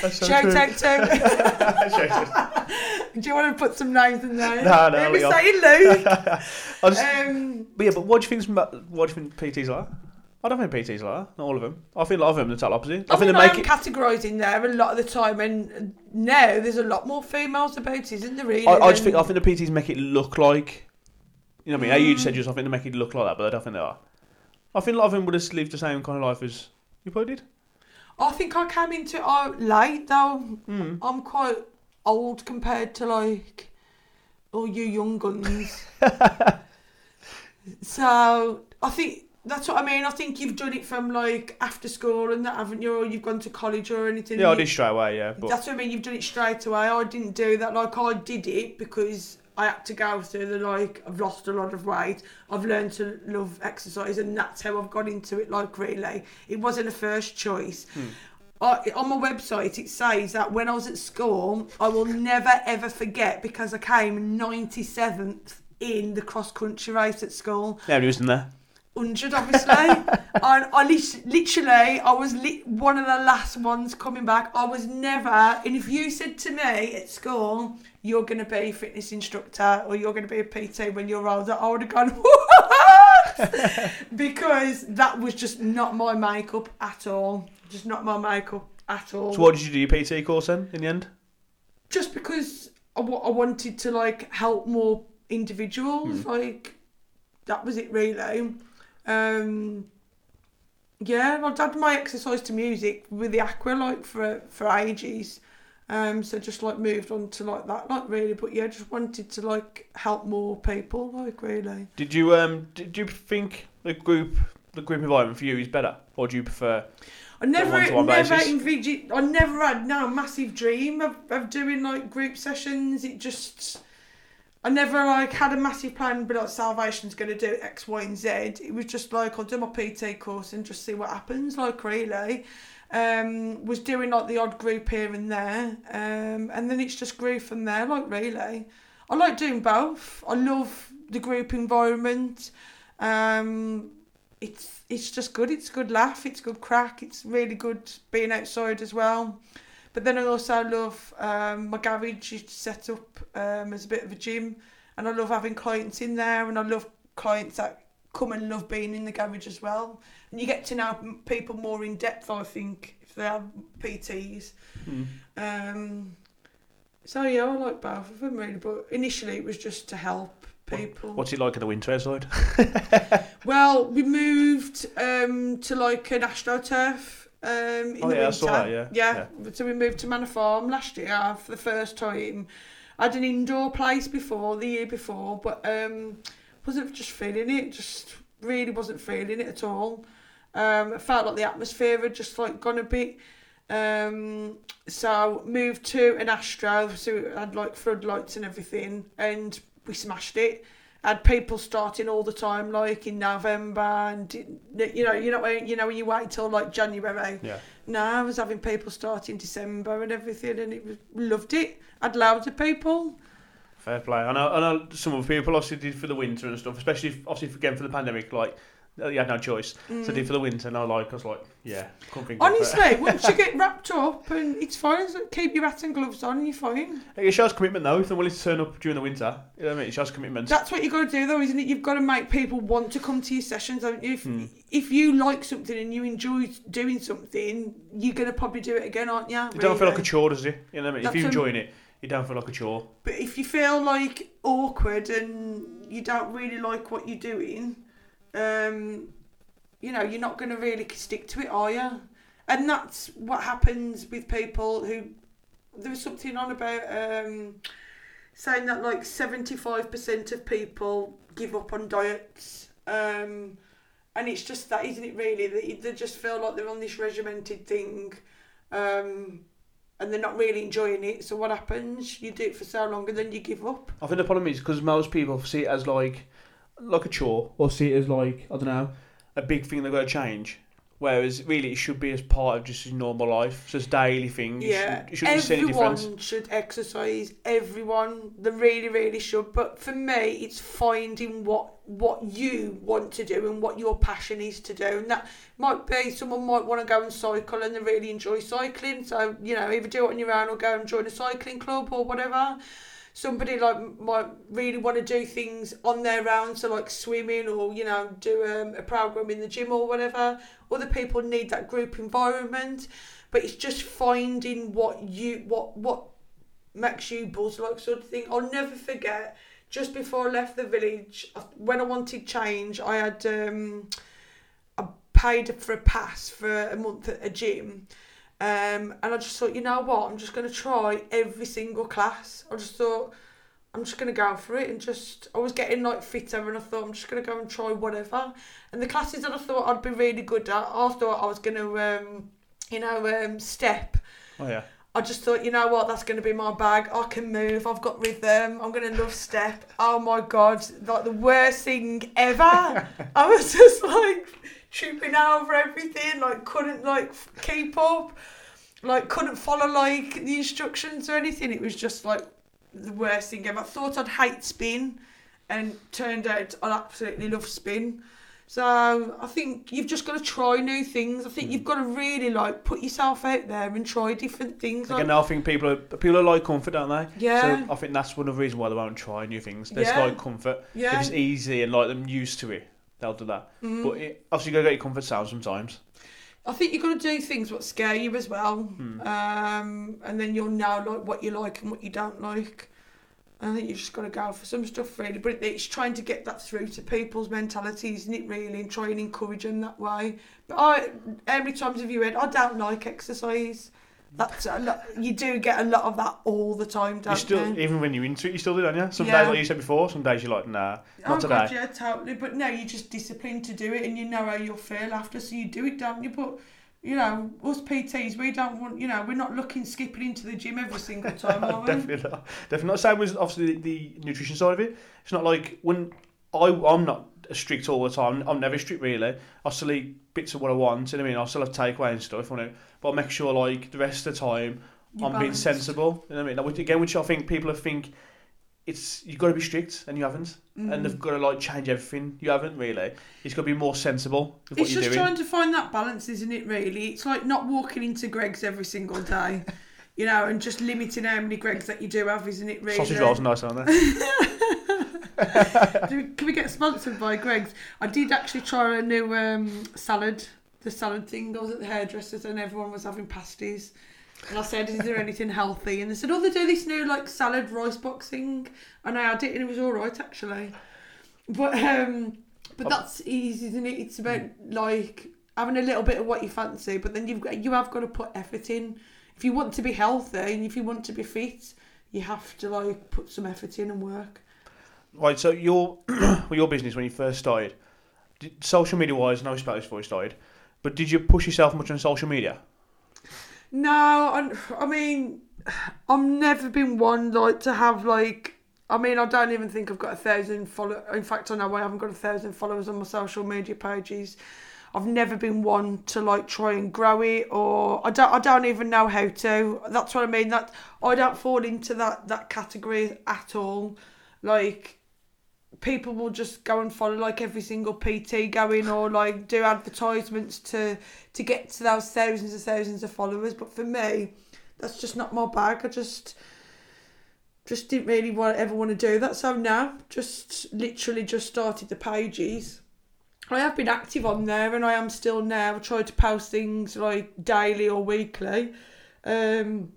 That's so Shout true. out to. [LAUGHS] Do you want to put some names in there? No, no, are- say Luke. [LAUGHS] Just, Um, but yeah, but what do you think's ma- what do you think PTs are? I don't think PTs are. Not all of them. I think a lot of them are the total opposite. I, think they I make am it. categorising there a lot of the time, and now there's a lot more females about, isn't there? Really? I, I just than- think I think the PTs make it look like. You know what I mean? How you just said Mm. yours. I think they make it look like that, but I don't think they are. I think a lot of them would have lived the same kind of life as you probably did. I think I came into it late though. Mm. I'm quite old compared to like all you young guns. [LAUGHS] so I think that's what I mean. I think you've done it from like after school and that, haven't you? Or you've gone to college or anything. Yeah, I did straight away. Yeah, but That's what I mean. You've done it straight away. I didn't do that. Like I did it because I had to go through the like. I've lost a lot of weight. I've learned to love exercise, and that's how I've got into it. Like really, it wasn't a first choice. Hmm. I, on my website, it says that when I was at school, I will never ever forget because I came 97th in the cross country race at school. yeah, he was in there. 100 obviously. [LAUGHS] And I lit- literally I was li- one of the last ones coming back. I was never and if you said to me at school you're going to be a fitness instructor or you're going to be a PT when you're older I would have gone [LAUGHS] what? [LAUGHS] Because that was just not my makeup at all. Just not my makeup at all. So what did you do your PT course then in the end? just because I, wa- I wanted to like help more individuals hmm. like that was it really um yeah I'd had my exercise to music with the aqua like for for ages um so just like moved on to like that like really but yeah just wanted to like help more people like really Did you um did you think the group the group environment for you is better, or do you prefer? I never, never envisaged. I never had no massive dream of, of doing like group sessions. It just, I never like had a massive plan. But like Salvation's going to do X, Y, and Z. It was just like I'll do my PT course and just see what happens. Like really, um, was doing like the odd group here and there, um, and then it's just grew from there. Like really, I like doing both. I love the group environment. Um, it's it's just good. It's a good laugh. It's good crack. It's really good being outside as well. But then I also love um, my garage is set up um, as a bit of a gym, and I love having clients in there, and I love clients that come and love being in the garage as well. And you get to know people more in depth, I think, if they have PTs. Hmm. Um, so yeah, I like both of them really, but initially it was just to help people. What's it like in the winter outside? [LAUGHS] Well, we moved um, to like an astroturf um, in Oh, the yeah, I winter. saw that, yeah, yeah. So we moved to Manor Farm last year for the first time. I had an indoor place before, the year before, but um, wasn't just feeling it. Just really wasn't feeling it at all. Um, I felt like the atmosphere had just like gone a bit. Um, so moved to an Astro, so it had like floodlights and everything, and we smashed it. Had people starting all the time, like in November, and you know, you know, when- you know, when you wait till like January. Yeah. No, I was having people start in December and everything, and it was loved it. Had loads of people. Fair play. I know, I know some of the people obviously did for the winter and stuff, especially if, obviously again for the pandemic, like you had no choice. So I did for the winter, no like, I was like, yeah, couldn't think it. Honestly, [LAUGHS] once you get wrapped up and it's fine, keep your hat and gloves on and you're fine. It shows commitment though. If they're willing to turn up during the winter, you know what I mean? It shows commitment. That's what you got to do, though, isn't it? You've got to make people want to come to your sessions. haven't you? If, Hmm. if you like something and you enjoy doing something, you're going to probably do it again, aren't you? You don't feel like a chore, does it? You know what I mean? That's if you're enjoying it, you don't feel like a chore. But if you feel like awkward and you don't really like what you're doing, um, you know, you're not going to really stick to it, are you? And that's what happens with people who. There was something on about um, saying that like 75% of people give up on diets. Um, and it's just that, isn't it, really? They, they just feel like they're on this regimented thing. Um, and they're not really enjoying it. So what happens? You do it for so long and then you give up. I think the problem is because most people see it as like like a chore, or see it as like I don't know a big thing they've got to change. Whereas really, it should be as part of just his normal life, it's just daily thing. Yeah, should, you shouldn't see any everyone difference. should exercise. Everyone, they really, really should. But for me, it's finding what what you want to do and what your passion is to do. And that might be someone might want to go and cycle and they really enjoy cycling. So you know, either do it on your own or go and join a cycling club or whatever. Somebody like might really want to do things on their own, so like swimming or you know do um, a program in the gym or whatever. Other people need that group environment but it's just finding what you what what makes you buzz like sort of thing. I'll never forget. Just before I left the village, when I wanted change, I had um, I paid for a pass for a month at a gym, um, and I just thought, you know what, I'm just gonna try every single class. I just thought. I'm just gonna go for it and just I was getting like fitter and I thought I'm just gonna go and try whatever. And the classes that I thought I'd be really good at, I thought I was gonna um, you know, um, step. Oh yeah. I just thought, you know what, that's going to be my bag. I can move. I've got rhythm. I'm going to love step. Oh my god, like the worst thing ever. [LAUGHS] I was just like tripping over everything. Like couldn't like keep up. Like couldn't follow like the instructions or anything. It was just like the worst thing ever. I thought I'd hate spin, and turned out I absolutely love spin. So I think you've just got to try new things. I think mm. you've got to really like put yourself out there and try different things. Like, Again, I think people are people are like comfort, don't they? yeah, So I think that's one of the reasons why they won't try new things. They Yeah. like comfort. If yeah. it's easy and like them used to it, they'll do that. Mm. But it, obviously, you gotta get your comfort zone sometimes. I think you've got to do things what scare you as well, Hmm. um, and then you'll know like what you like and what you don't like. I think you've just got to go for some stuff really, but it's trying to get that through to people's mentalities, isn't it? Really, and try and encourage them that way. But I, how many times have you heard? I don't like exercise. That's a lot, you do get a lot of that all the time, don't still, you? even when you're into it, you still do, don't you? Some Yeah. days, like you said before, some days you're like, nah, not oh today. God, yeah, totally. But no, you're just disciplined to do it, and you know how you'll feel after, so you do it, don't you? But you know, us PTs, we don't want, you know, we're not looking skipping into the gym every single [LAUGHS] time, are we? Definitely not. Definitely not. Same with obviously the, the nutrition side of it. It's not like when I I'm not strict all the time. I'm never strict really. I still eat bits of what I want. You know what I mean? I still have takeaway and stuff. You know, but I'll make sure like the rest of the time You're I'm being sensible. You know what I mean? Like, again, which I think people think it's you've got to be strict and you haven't, Mm. and they've got to like change everything. You haven't really. It's got to be more sensible with what It's just doing. trying to find that balance, isn't it? Really, it's like not walking into Greggs every single day, [LAUGHS] you know, and just limiting how many Greggs that you do have, isn't it? Really, Sausage rolls are nice, aren't they? [LAUGHS] Can we get sponsored by Greggs? I did actually try a new um, salad, the salad thing. I was at the hairdressers and everyone was having pasties. And I said, Is there anything healthy? And they said, Oh, they do this new like salad rice box thing. And I had it and it was all right actually. But um, but that's easy, isn't it? It's about like having a little bit of what you fancy, but then you've got you have got to put effort in. If you want to be healthy and if you want to be fit, you have to like put some effort in and work. Right, so your [CLEARS THROAT] your business when you first started, did, social media wise, no space before you started, but did you push yourself much on social media? No, I, I mean, I've never been one like to have like. I mean, I don't even think I've got a thousand follow. In fact, I know I haven't got a thousand followers on my social media pages. I've never been one to like try and grow it, or I don't. I don't even know how to. That's what I mean. That I don't fall into that that category at all. Like people will just go and follow like every single PT going or like do advertisements to to get to those thousands and thousands of followers. But for me, that's just not my bag. I just just didn't really want ever want to do that. So now, just literally just started the pages. I have been active on there, and I am still now. I try to post things like daily or weekly. Um,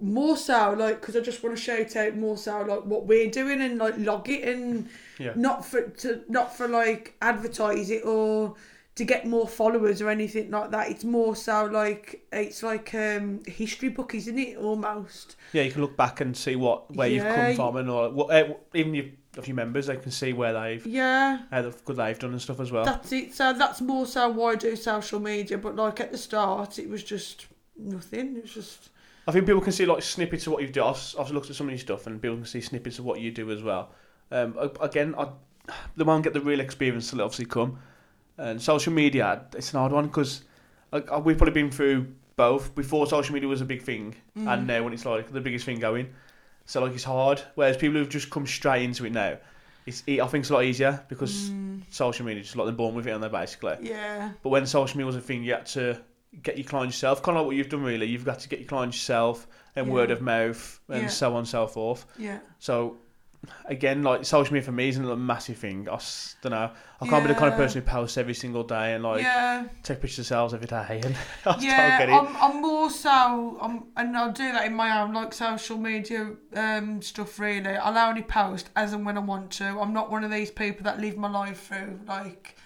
more so like because I just want to shout out more so like what we're doing and like log it and Yeah. not for to not for like advertise it or to get more followers or anything like that. It's more so like it's like um history book, isn't it? Almost. Yeah, you can look back and see what where you've come from and all, what, eh, even your, of your members, they can see where they've Yeah. how good they've done and stuff as well. That's it. So that's more so why I do social media. But like at the start, it was just nothing. It was just I think people can see like snippets of what you've done. I've, I've looked at some of your stuff and people can see snippets of what you do as well. Um, again, I, [SIGHS] they won't get the real experience till it obviously come. And social media, it's an hard one because like we've probably been through both before social media was a big thing, Mm. and now when it's like the biggest thing going. So like it's hard. Whereas people who've just come straight into it now, it's I think it's a lot easier because Mm, social media just like they're born with it on there basically. yeah. But when social media was a thing, you had to get your client yourself. Kind of like what you've done really. You've got to get your client yourself and Yeah. word of mouth and Yeah. so on and so forth. Yeah. So again, like social media for me isn't a massive thing. I don't know. I can't be the kind of person who posts every single day and like yeah. take pictures of themselves every day. And [LAUGHS] I yeah, don't get it. I'm, I'm more so, I'm, and I'll do that in my own like social media um, stuff. Really, I'll only post as and when I want to. I'm not one of these people that live my life through like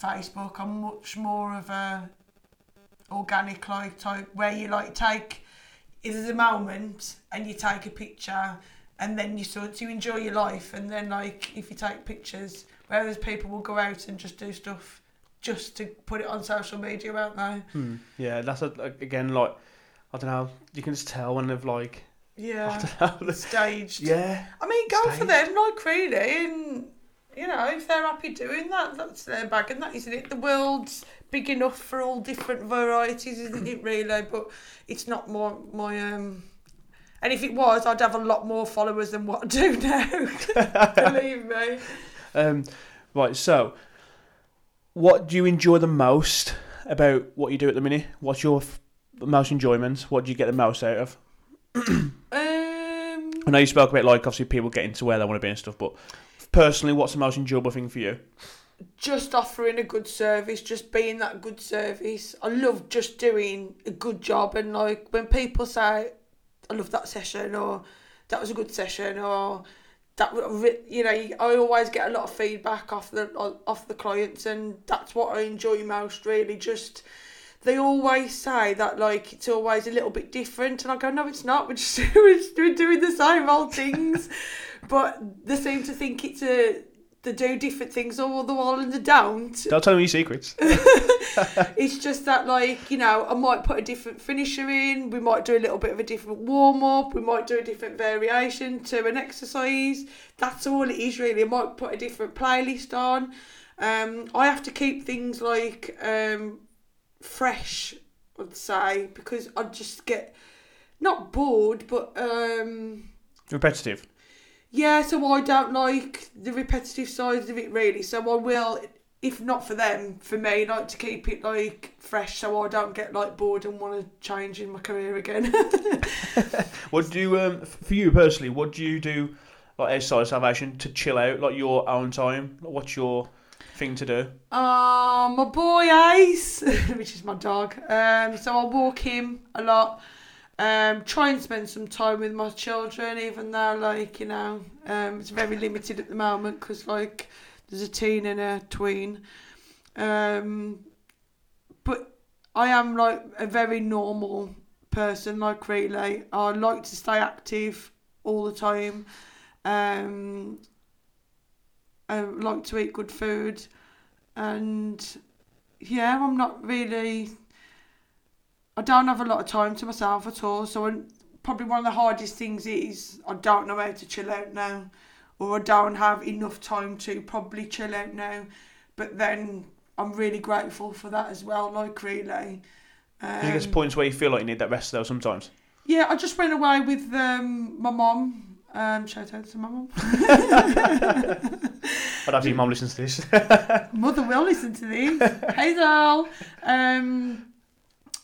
Facebook. I'm much more of a organic like type where you like take there's a moment and you take a picture and then you sort to enjoy your life and then like if you take pictures whereas people will go out and just do stuff just to put it on social media won't they Hmm. Yeah, that's a, again like I don't know. You can just tell when they've like yeah [LAUGHS] I don't know. staged yeah. I mean go for Staged. them like really and you know if they're happy doing that that's their bag and that isn't it the world's big enough for all different varieties isn't it really but it's not my my um and if it was I'd have a lot more followers than what I do [LAUGHS] now believe me Um, right. So, what do you enjoy the most about what you do at the minute? What's your f- most enjoyment? What do you get the most out of? [CLEARS THROAT] um I know you spoke about like obviously people getting to where they want to be and stuff, but personally, what's the most enjoyable thing for you? Just offering a good service, just being that good service. I love just doing a good job, and like when people say, "I love that session," or "That was a good session," or that you know, I always get a lot of feedback off the off the clients, and that's what I enjoy most. Really, just they always say that like it's always a little bit different, and I go, "No, it's not. We're just [LAUGHS] we're doing the same old things," [LAUGHS] but they seem to think it's a they do different things all the while and they don't. [LAUGHS] Don't tell me secrets. [LAUGHS] [LAUGHS] It's just that, like, you know, I might put a different finisher in, we might do a little bit of a different warm up, we might do a different variation to an exercise. That's all it is, really. I might put a different playlist on. Um, I have to keep things like um, fresh, I'd say, because I just get not bored, but um, Repetitive. Yeah, so I don't like the repetitive sides of it really. So I will, if not for them, for me, like to keep it like fresh, so I don't get like bored and want to change in my career again. [LAUGHS] What do you um for you personally? What do you do like outside of salvation to chill out, like your own time? What's your thing to do? um, my boy Ace, [LAUGHS] which is my dog. Um, so I walk him a lot. Um, try and spend some time with my children, even though like you know, um, it's very limited at the moment because like there's a teen and a tween. Um, but I am like a very normal person, like really. I like to stay active all the time. Um, I like to eat good food, and yeah, I'm not really. I don't have a lot of time to myself at all. So i probably one of the hardest things is I don't know how to chill out now, or I don't have enough time to probably chill out now. But then I'm really grateful for that as well. Like really. Um, Do you get to points where you feel like you need that rest though sometimes? yeah, I just went away with um, my mom. Um, shout out to my mom. [LAUGHS] I'd have your mum listen to this. [LAUGHS] Mother will listen to this. hey, doll. Um,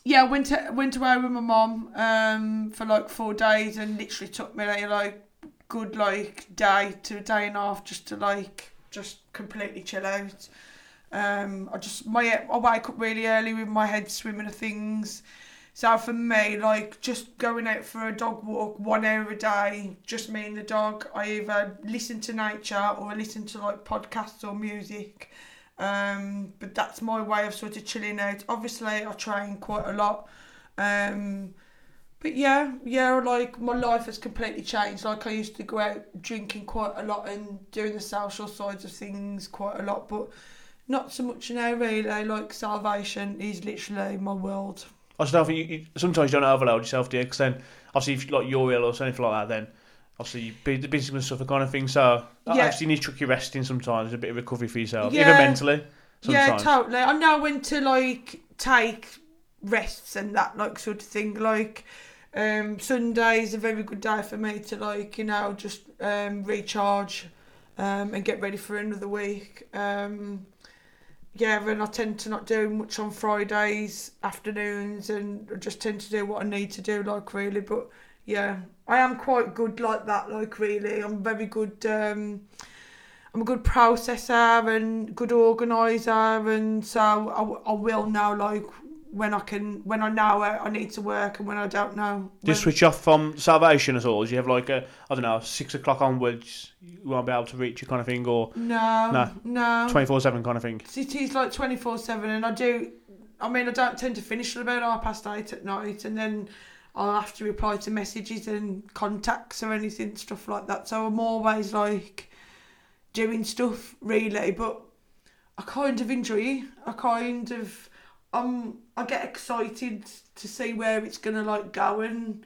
yeah, went to, went away with my mom um, for like four days and literally took me like, like good like day to a day and a half just to like just completely chill out. Um, I just my I wake up really early with my head swimming of things. So for me, like just going out for a dog walk one hour a day, just me and the dog. I either listen to nature or I listen to like podcasts or music. Um, but that's my way of sort of chilling out. Obviously, I train quite a lot. Um, but yeah, yeah, like my life has completely changed. Like I used to go out drinking quite a lot and doing the social sides of things quite a lot, but not so much now really. Like salvation is literally my world. I just don't think you, you, sometimes you don't overload yourself, you? Because then obviously if like you're ill or something like that, then obviously you be the busy with stuff, that kind of thing. So Yeah. yeah. actually you need to chuck your resting sometimes, a bit of recovery for yourself, Yeah. even mentally. Yeah, totally. I know when to like take rests and that like sort of thing. Like um, Sunday is a very good day for me to like you know just um, recharge um, and get ready for another week. Um, yeah, and I tend to not do much on Fridays afternoons, and I just tend to do what I need to do, like really. But yeah, I am quite good like that, like really. I'm very good. Um, I'm a good processor and good organizer, and so I, I will know like when I can when I know I need to work and when I don't know. Do you switch off from salvation at all? Do you have like a I don't know six o'clock onwards you won't be able to reach you kind of thing or No, No. no. twenty four seven kind of thing? It is like 24 7, and I do. I mean, I don't tend to finish till about half past eight at night, and then I'll have to reply to messages and contacts or anything, stuff like that. So I'm always like doing stuff, really, but I kind of enjoy it. I kind of. Um, I get excited to see where it's gonna like go and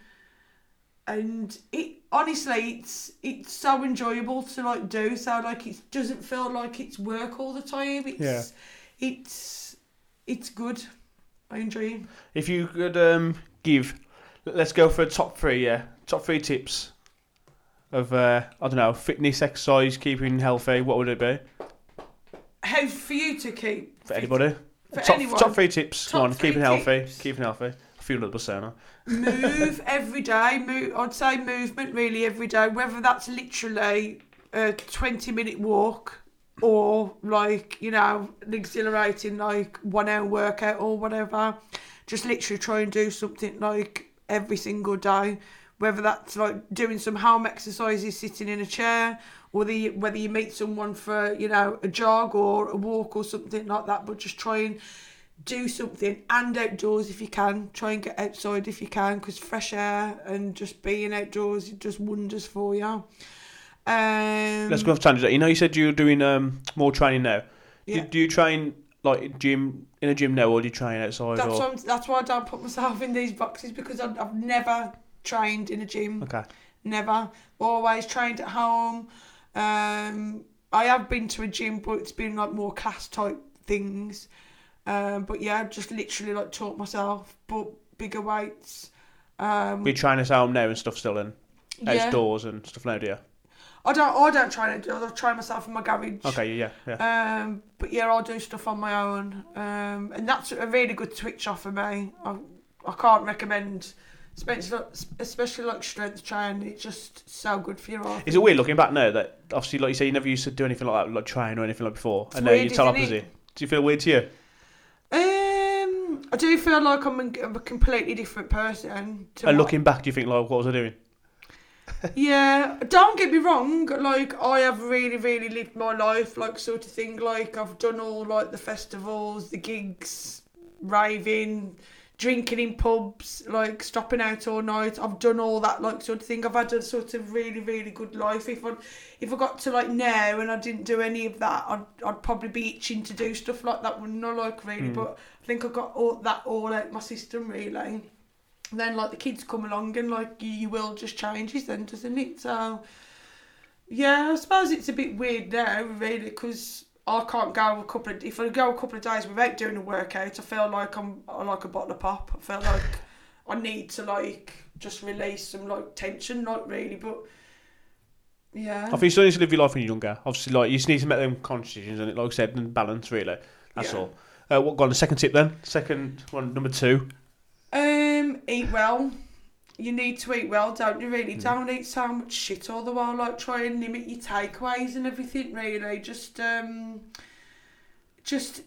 and it honestly it's it's so enjoyable to like do so like it doesn't feel like it's work all the time it's Yeah. it's it's good i enjoy it If you could um, give, let's go for a top three. Yeah, top three tips of uh, I don't know fitness, exercise, keeping healthy. What would it be how for you to keep for fit- anybody? for top, anyone top three tips. Top One, three keeping healthy, tips. keeping healthy. I feel like the persona. move [LAUGHS] every day move i'd say movement really every day whether that's literally a 20 minute walk or like you know an exhilarating like one hour workout or whatever just literally try and do something like every single day whether that's like doing some home exercises sitting in a chair or the whether you meet someone for you know a jog or a walk or something like that but just try and do something and outdoors if you can. Try and get outside if you can because fresh air and just being outdoors it does wonders for you. Um, Let's go off tangent. You know, you said you're doing um, more training now. Yeah. Do, do you train like gym in a gym now, or do you train outside? That's or that's why I don't put myself in these boxes because I've, I've never trained in a gym. okay, Never. Always trained at home. Um, I have been to a gym, but it's been like more class type things. Um, but yeah, I've just literally like taught myself, but bigger weights. Um, we train at home now and stuff still in yeah. outdoors and stuff now, do you? I don't. I don't try to. I try myself in my garage. Okay, yeah, yeah. Um, but yeah, I'll do stuff on my own. Um, and that's a really good switch off for me. I, I can't recommend, especially especially like strength training. It's just so good for your heart. Is it weird looking back now that obviously, like you say, you never used to do anything like that, like train or anything like before, It's and now you tell isn't it? opposite. Do you feel weird to you? Um, I do feel like I'm a, I'm a completely different person. To And looking back, do you think like, what was I doing? Yeah, don't get me wrong. Like I have really, really lived my life, like sort of thing. Like I've done all like the festivals, the gigs, raving, drinking in pubs, like stopping out all night. I've done all that like sort of thing. I've had a sort of really, really good life. If I if I got to like now and I didn't do any of that, I'd I'd probably be itching to do stuff like that. Wouldn't Like really, Mm. but I think I got all that all out my system really then like the kids come along and like you, you will just changes then doesn't it so yeah i suppose it's a bit weird now really because i can't go a couple of if i go a couple of days without doing a workout i feel like i'm I like a bottle of pop i feel like i need to like just release some like tension not really but yeah I think you still need to live your life when you're younger. Obviously, like you just need to make them conscious decisions and, like I said, and balance really. That's Yeah. all. Uh, what? Go on. The second tip then. Second one, number two. Um, eat well. You need to eat well, don't you? Really, don't eat so much shit all the while. Like try and limit your takeaways and everything. Really, just um, just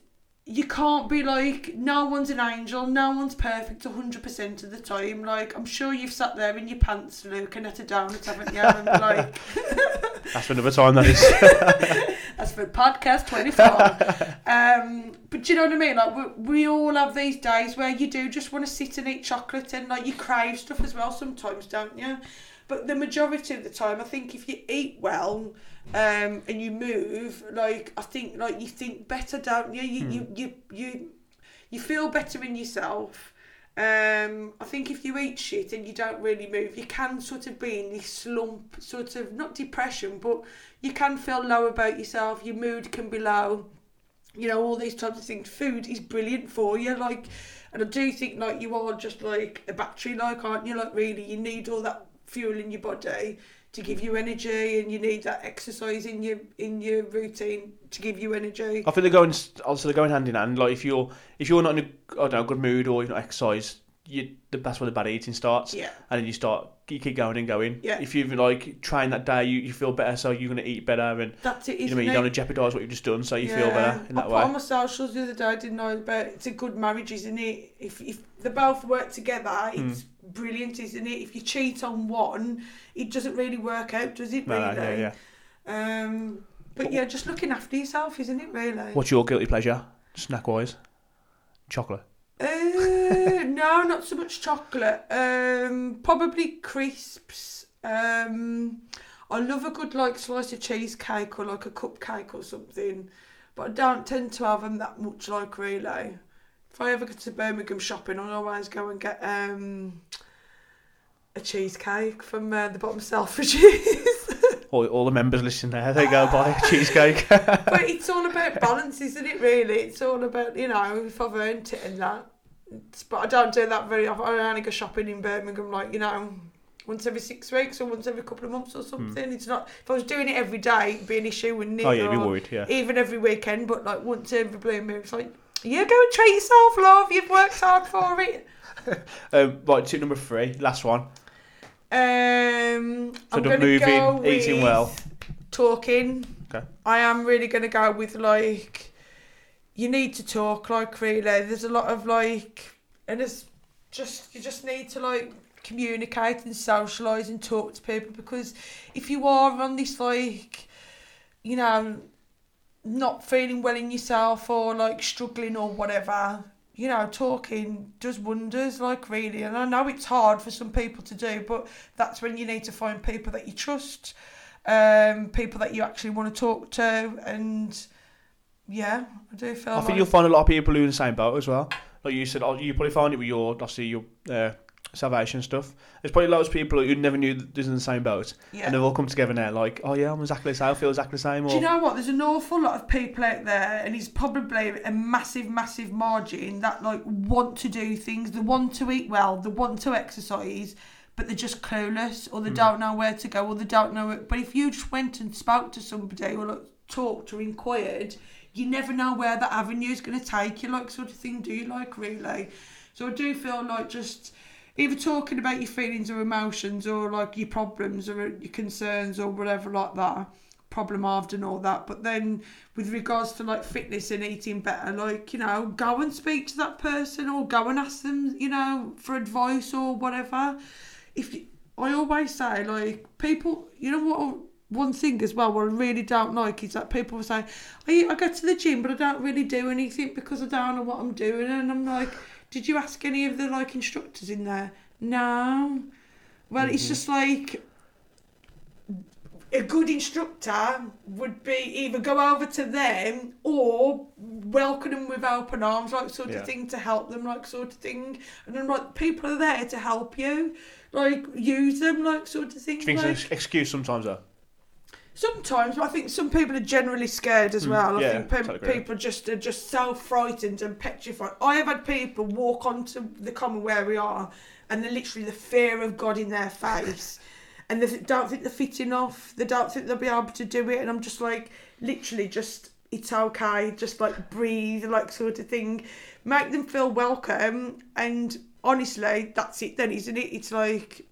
you can't be like no one's an angel, no one's perfect hundred percent of the time. Like I'm sure you've sat there in your pants looking at a donut, haven't you? And like [LAUGHS] That's for another time. That is. [LAUGHS] that's for podcast 24. um, but you know what I mean? Like, we, we all have these days where you do just want to sit and eat chocolate and, like, you crave stuff as well sometimes, don't you? But the majority of the time, I think if you eat well um, and you move, like, I think, like, you think better, don't you? You, you, you, you, you feel better in yourself. Um, I think if you eat shit and you don't really move, you can sort of be in this slump, sort of not depression, but you can feel low about yourself. Your mood can be low. you know, all these types of things. Food is brilliant for you, like, and I do think like you are just like a battery, like, aren't you? Like, really, you need all that fuel in your body to give you energy, and you need that exercise in your in your routine to give you energy. I think they're going also they're going hand in hand. Like if you're if you're not in a I don't know good mood or you're not exercise, you the that's where the bad eating starts. Yeah. And then you start you keep going and going. Yeah. If you've like trained that day, you, you feel better, so you're gonna eat better, and That's it, you know isn't what I mean, you don't want to jeopardise what you've just done, so you feel better in that I that put on way. my socials the other day, I didn't know But it's a good marriage, isn't it? If if they both work together, Hmm. it's brilliant, isn't it? If you cheat on one, it doesn't really work out, does it? Really? no, yeah, yeah. Um, but yeah, just looking after yourself, isn't it? Really. What's your guilty pleasure, snack wise? Chocolate. Uh, no, not so much chocolate. Um, probably crisps. Um, I love a good like slice of cheesecake or like a cupcake or something, but I don't tend to have them that much. Like really, if I ever go to Birmingham shopping, I'll always go and get um a cheesecake from uh, the bottom Selfridges. [LAUGHS] All, all the members listening there, they go buy a cheesecake. [LAUGHS] but it's all about balance, isn't it? Really, it's all about you know if I've earned it and that. But I don't do that very often. I only go shopping in Birmingham, like you know, once every six weeks or once every couple of months or something. It's not. If I was doing it every day, it'd be an issue, wouldn't it? oh yeah, you'd be worried. Yeah. Even every weekend, but like once every blue moon, it's like you go and treat yourself, love. You've worked hard for it. [LAUGHS] Um, right, tip number three, last one. Um, So I'm gonna moving, go eating well. talking. Okay. I am really going to go with like, you need to talk like really. There's a lot of like, and it's just you just need to like communicate and socialise and talk to people because if you are on this like, you know, not feeling well in yourself or like struggling or whatever. You know, talking does wonders, like really. And I know it's hard for some people to do, but that's when you need to find people that you trust, um, people that you actually want to talk to, and yeah, I do feel. I like, think you'll find a lot of people who are in the same boat as well. Like you said, oh, you probably find it with your, obviously, your uh, salvation stuff. There's probably lots of people who never knew that they're in the same boat, yeah. and they've all come together now. Like, oh yeah, I'm exactly the same. I feel exactly the same. Or Do you know what? There's an awful lot of people out there, and it's probably a massive, massive margin that like want to do things. They want to eat well. They want to exercise, but they're just clueless, or they hmm. don't know where to go, or they don't know it. But if you just went and spoke to somebody, or like talked or inquired, you never know where that avenue is going to take you. Like sort of thing. Do you like really? So I do feel like just either talking about your feelings or emotions or like your problems or uh, your concerns or whatever like that problem halved and all that. But then with regards to like fitness and eating better like you know go and speak to that person or go and ask them you know for advice or whatever. If you, i always say like people you know what one thing as well what i really don't like is that people say I, I go to the gym but i don't really do anything because i don't know what i'm doing and i'm like did you ask any of the like instructors in there? No. Well, it's mm-hmm. just like a good instructor would be either go over to them or welcome them with open arms, like sort Yeah. of thing to help them, like sort of thing. And then like people are there to help you, like use them, like sort of thing. do you think like, it's an excuse sometimes though? Sometimes, but I think some people are generally scared as Mm, well. I think pe- totally people just are just so frightened and petrified. I have had people walk onto the common where we are, and they're literally the fear of God in their face, [LAUGHS] and they don't think they're fit enough. They don't think they'll be able to do it, and I'm just like, literally, just it's okay. Just like breathe, like sort of thing. Make them feel welcome, and honestly, that's it. Then isn't it? It's like.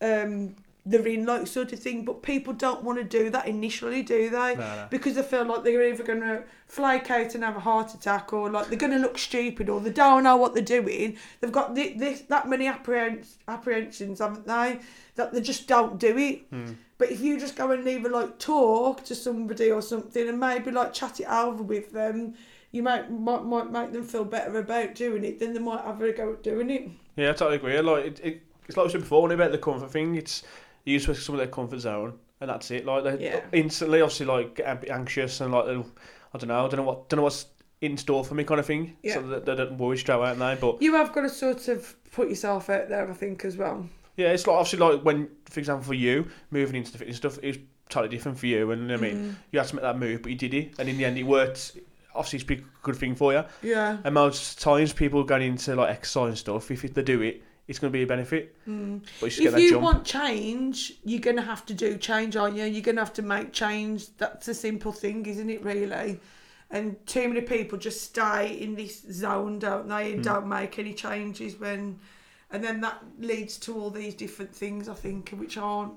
Um, they're in like sort of thing, but people don't want to do that initially, do they? No, no. Because they feel like they're either going to flake out and have a heart attack, or like they're going to look stupid, or they don't know what they're doing. They've got thi- this that many apprehens- apprehensions, haven't they? That they just don't do it. Hmm. But if you just go and either like talk to somebody or something, and maybe like chat it over with them, you might might, might make them feel better about doing it. Then they might have a go at doing it. Yeah, I totally agree. Like it, it, it's like I said before, about the comfort thing. It's you use some of their comfort zone, and that's it. Like they Yeah. instantly, obviously, like get anxious and like I don't know, I don't know what, don't know what's in store for me, kind of thing. Yeah. So that they don't worry straight away, they? But You have got to sort of put yourself out there, I think, as well. yeah, it's like obviously like when, for example, for you moving into the fitness stuff, was totally different for you, and I mean, Mm. you had to make that move, but you did it, and in the end, it worked obviously it's a good thing for you. Yeah. And most times people going into like exercise and stuff, if they do it, it's going to be a benefit. Mm. If you jump. want change, you're going to have to do change, aren't you? You're going to have to make change. That's a simple thing, isn't it, really? And too many people just stay in this zone, don't they? And Mm. don't make any changes when. And then that leads to all these different things, I think, which aren't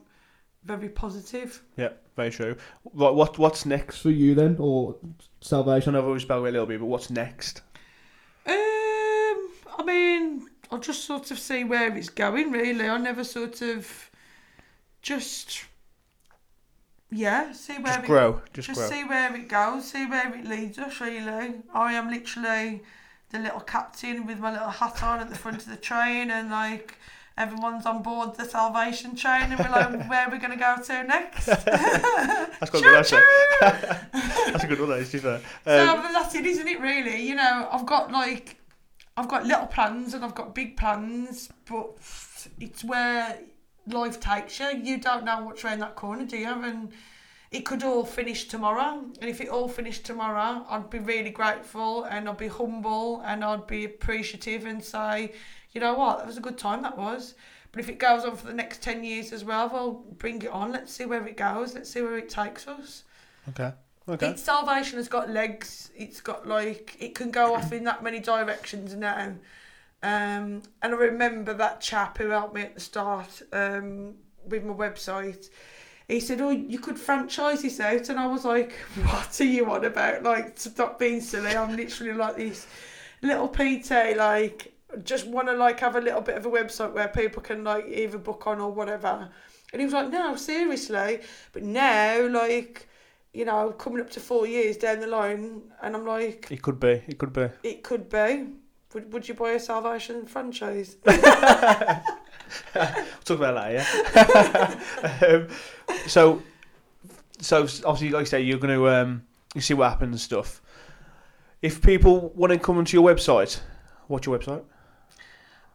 very positive. yeah, very true. Right, what what's next for you then, or salvation? I know we spoke about it a little bit, but what's next? Um, I mean, I'll just sort of see where it's going. Really, I never sort of just yeah, see where Just it grow, just, just grow. see where it goes, see where it leads us. Really, I am literally the little captain with my little hat on at the front of the train, and like everyone's on board the salvation train, and we're like, [LAUGHS] where are we gonna go to next? That's got a good [LAUGHS] answer. [LAUGHS] That's a good one, that is, to be fair. So Um, but that's it, isn't it? Really, you know, I've got like, I've got little plans and I've got big plans, but it's where life takes you. You don't know what's around that corner, do you? And it could all finish tomorrow. And if it all finished tomorrow, I'd be really grateful and I'd be humble and I'd be appreciative and say, you know what, that was a good time that was. But if it goes on for the next 10 years as well, well, bring it on. Let's see where it goes. Let's see where it takes us. okay, okay. Its salvation has got legs. It's got like it can go off in that many directions now. Um, and I remember that chap who helped me at the start um, with my website. He said, "Oh, you could franchise this out," and I was like, [LAUGHS] "What are you on about? Like, stop being silly. I'm literally like this little PT, like." Just want to like have a little bit of a website where people can like either book on or whatever, and he was like, "No, seriously." But now, like, you know, coming up to four years down the line, and I'm like, It could be, it could be. it could be. Would, would you buy a Salvation franchise? [LAUGHS] We'll talk about that, yeah. [LAUGHS] um, so, so obviously, like I say, you're going to um, you see what happens and stuff. If people want to come onto your website, what's your website?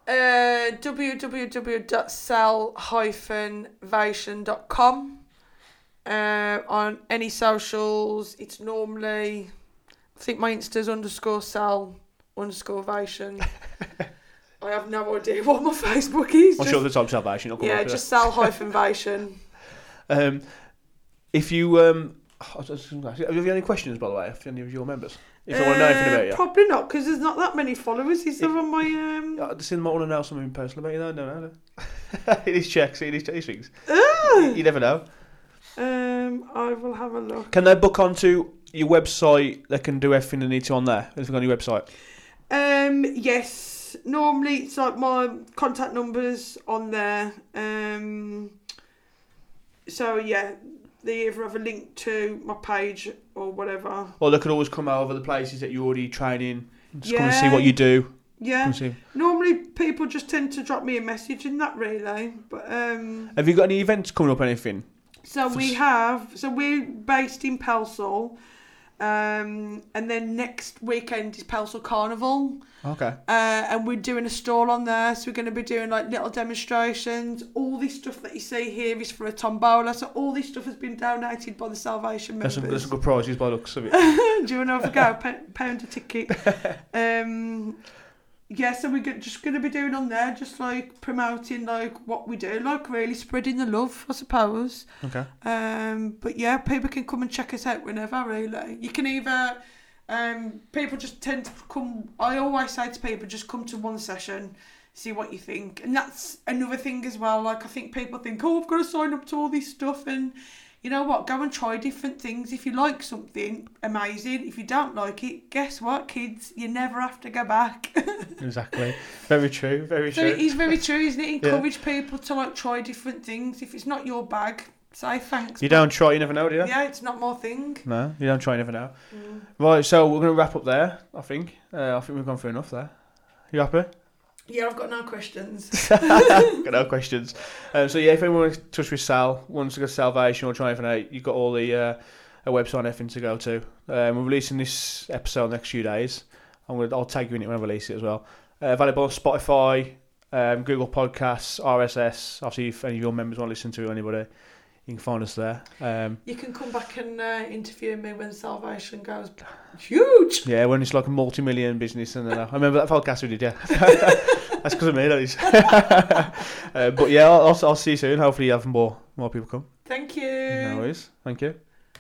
Uh, www.sell-vation.com. Uh, on any socials, it's normally, I think my Insta's underscore sell underscore vation. [LAUGHS] I have no idea [LAUGHS] what my Facebook is. I'm just- sure the top salvation. yeah, just sell hyphen [LAUGHS] vation. Um, if you um, I was just gonna ask you, have you any questions by the way? If any of your members, if they want to know anything about you, Uh, Probably not, because there's not that many followers, is there, on my... Um... Yeah, Does anyone want to know something personal about you? though? No, no, no. it is checks. It is these things. Ah! You never know. Um, I will have a look. Can they book onto your website? They can do everything they need to on there. Everything on your website. Um, yes. Normally, it's like my contact numbers on there. Um, so yeah, they either have a link to my page or whatever. Or they could always come over the places that you're already training. Just come and see what you do. Yeah. Normally, people just tend to drop me a message in that relay. but um. Have you got any events coming up? Anything? So we have. So we're based in Pelsall, um, and then next weekend is Pelsall Carnival, Okay. uh, and we're doing a stall on there. So we're going to be doing like little demonstrations. All this stuff that you see here is for a tombola. So all this stuff has been donated by the Salvation There's some, there's members. some good prizes by the looks of it. [LAUGHS] Do you want to have a go? Pa- pound a ticket. [LAUGHS] Um, yeah, so we're just going to be doing on there, just like promoting like what we do, like really spreading the love, I suppose. Okay. Um, but yeah, people can come and check us out whenever, really. You can either, um, people just tend to come, I always say to people, just come to one session, see what you think. And that's another thing as well. Like, I think people think, oh, I've got to sign up to all this stuff. And you know what? Go and try different things. If you like something, amazing. If you don't like it, guess what, kids? You never have to go back. [LAUGHS] Exactly. Very true. Very so true. it is very true, isn't it? [LAUGHS] Yeah. Encourage people to like try different things. If it's not your bag, say thanks. You don't try, you never know, do you? yeah, it's not my thing. No, you don't try, you never know. Mm. Right, so we're going to wrap up there, I think. Uh, I think we've gone through enough there. You happy? Yeah, I've got no questions. [LAUGHS] got no questions. Um, so yeah, if anyone wants to touch with Sal, wants to go to Salvation or try anything out, you've got all the uh, a website and everything to go to. Um, we're releasing this episode next few days. I'm gonna, I'll tag you in it when I release it as well. Uh, available on Spotify, um, Google Podcasts, RSS. Obviously, if any of your members want to listen to it anybody, you can find us there. Um, You can come back and uh, interview me when Salvation goes huge. yeah, when it's like a multi-million business, and then I remember that podcast we did. Yeah, [LAUGHS] that's because of me. That is. [LAUGHS] uh, but yeah, I'll, I'll, I'll see you soon. Hopefully, you have more more people come. Thank you. No worries. Thank you.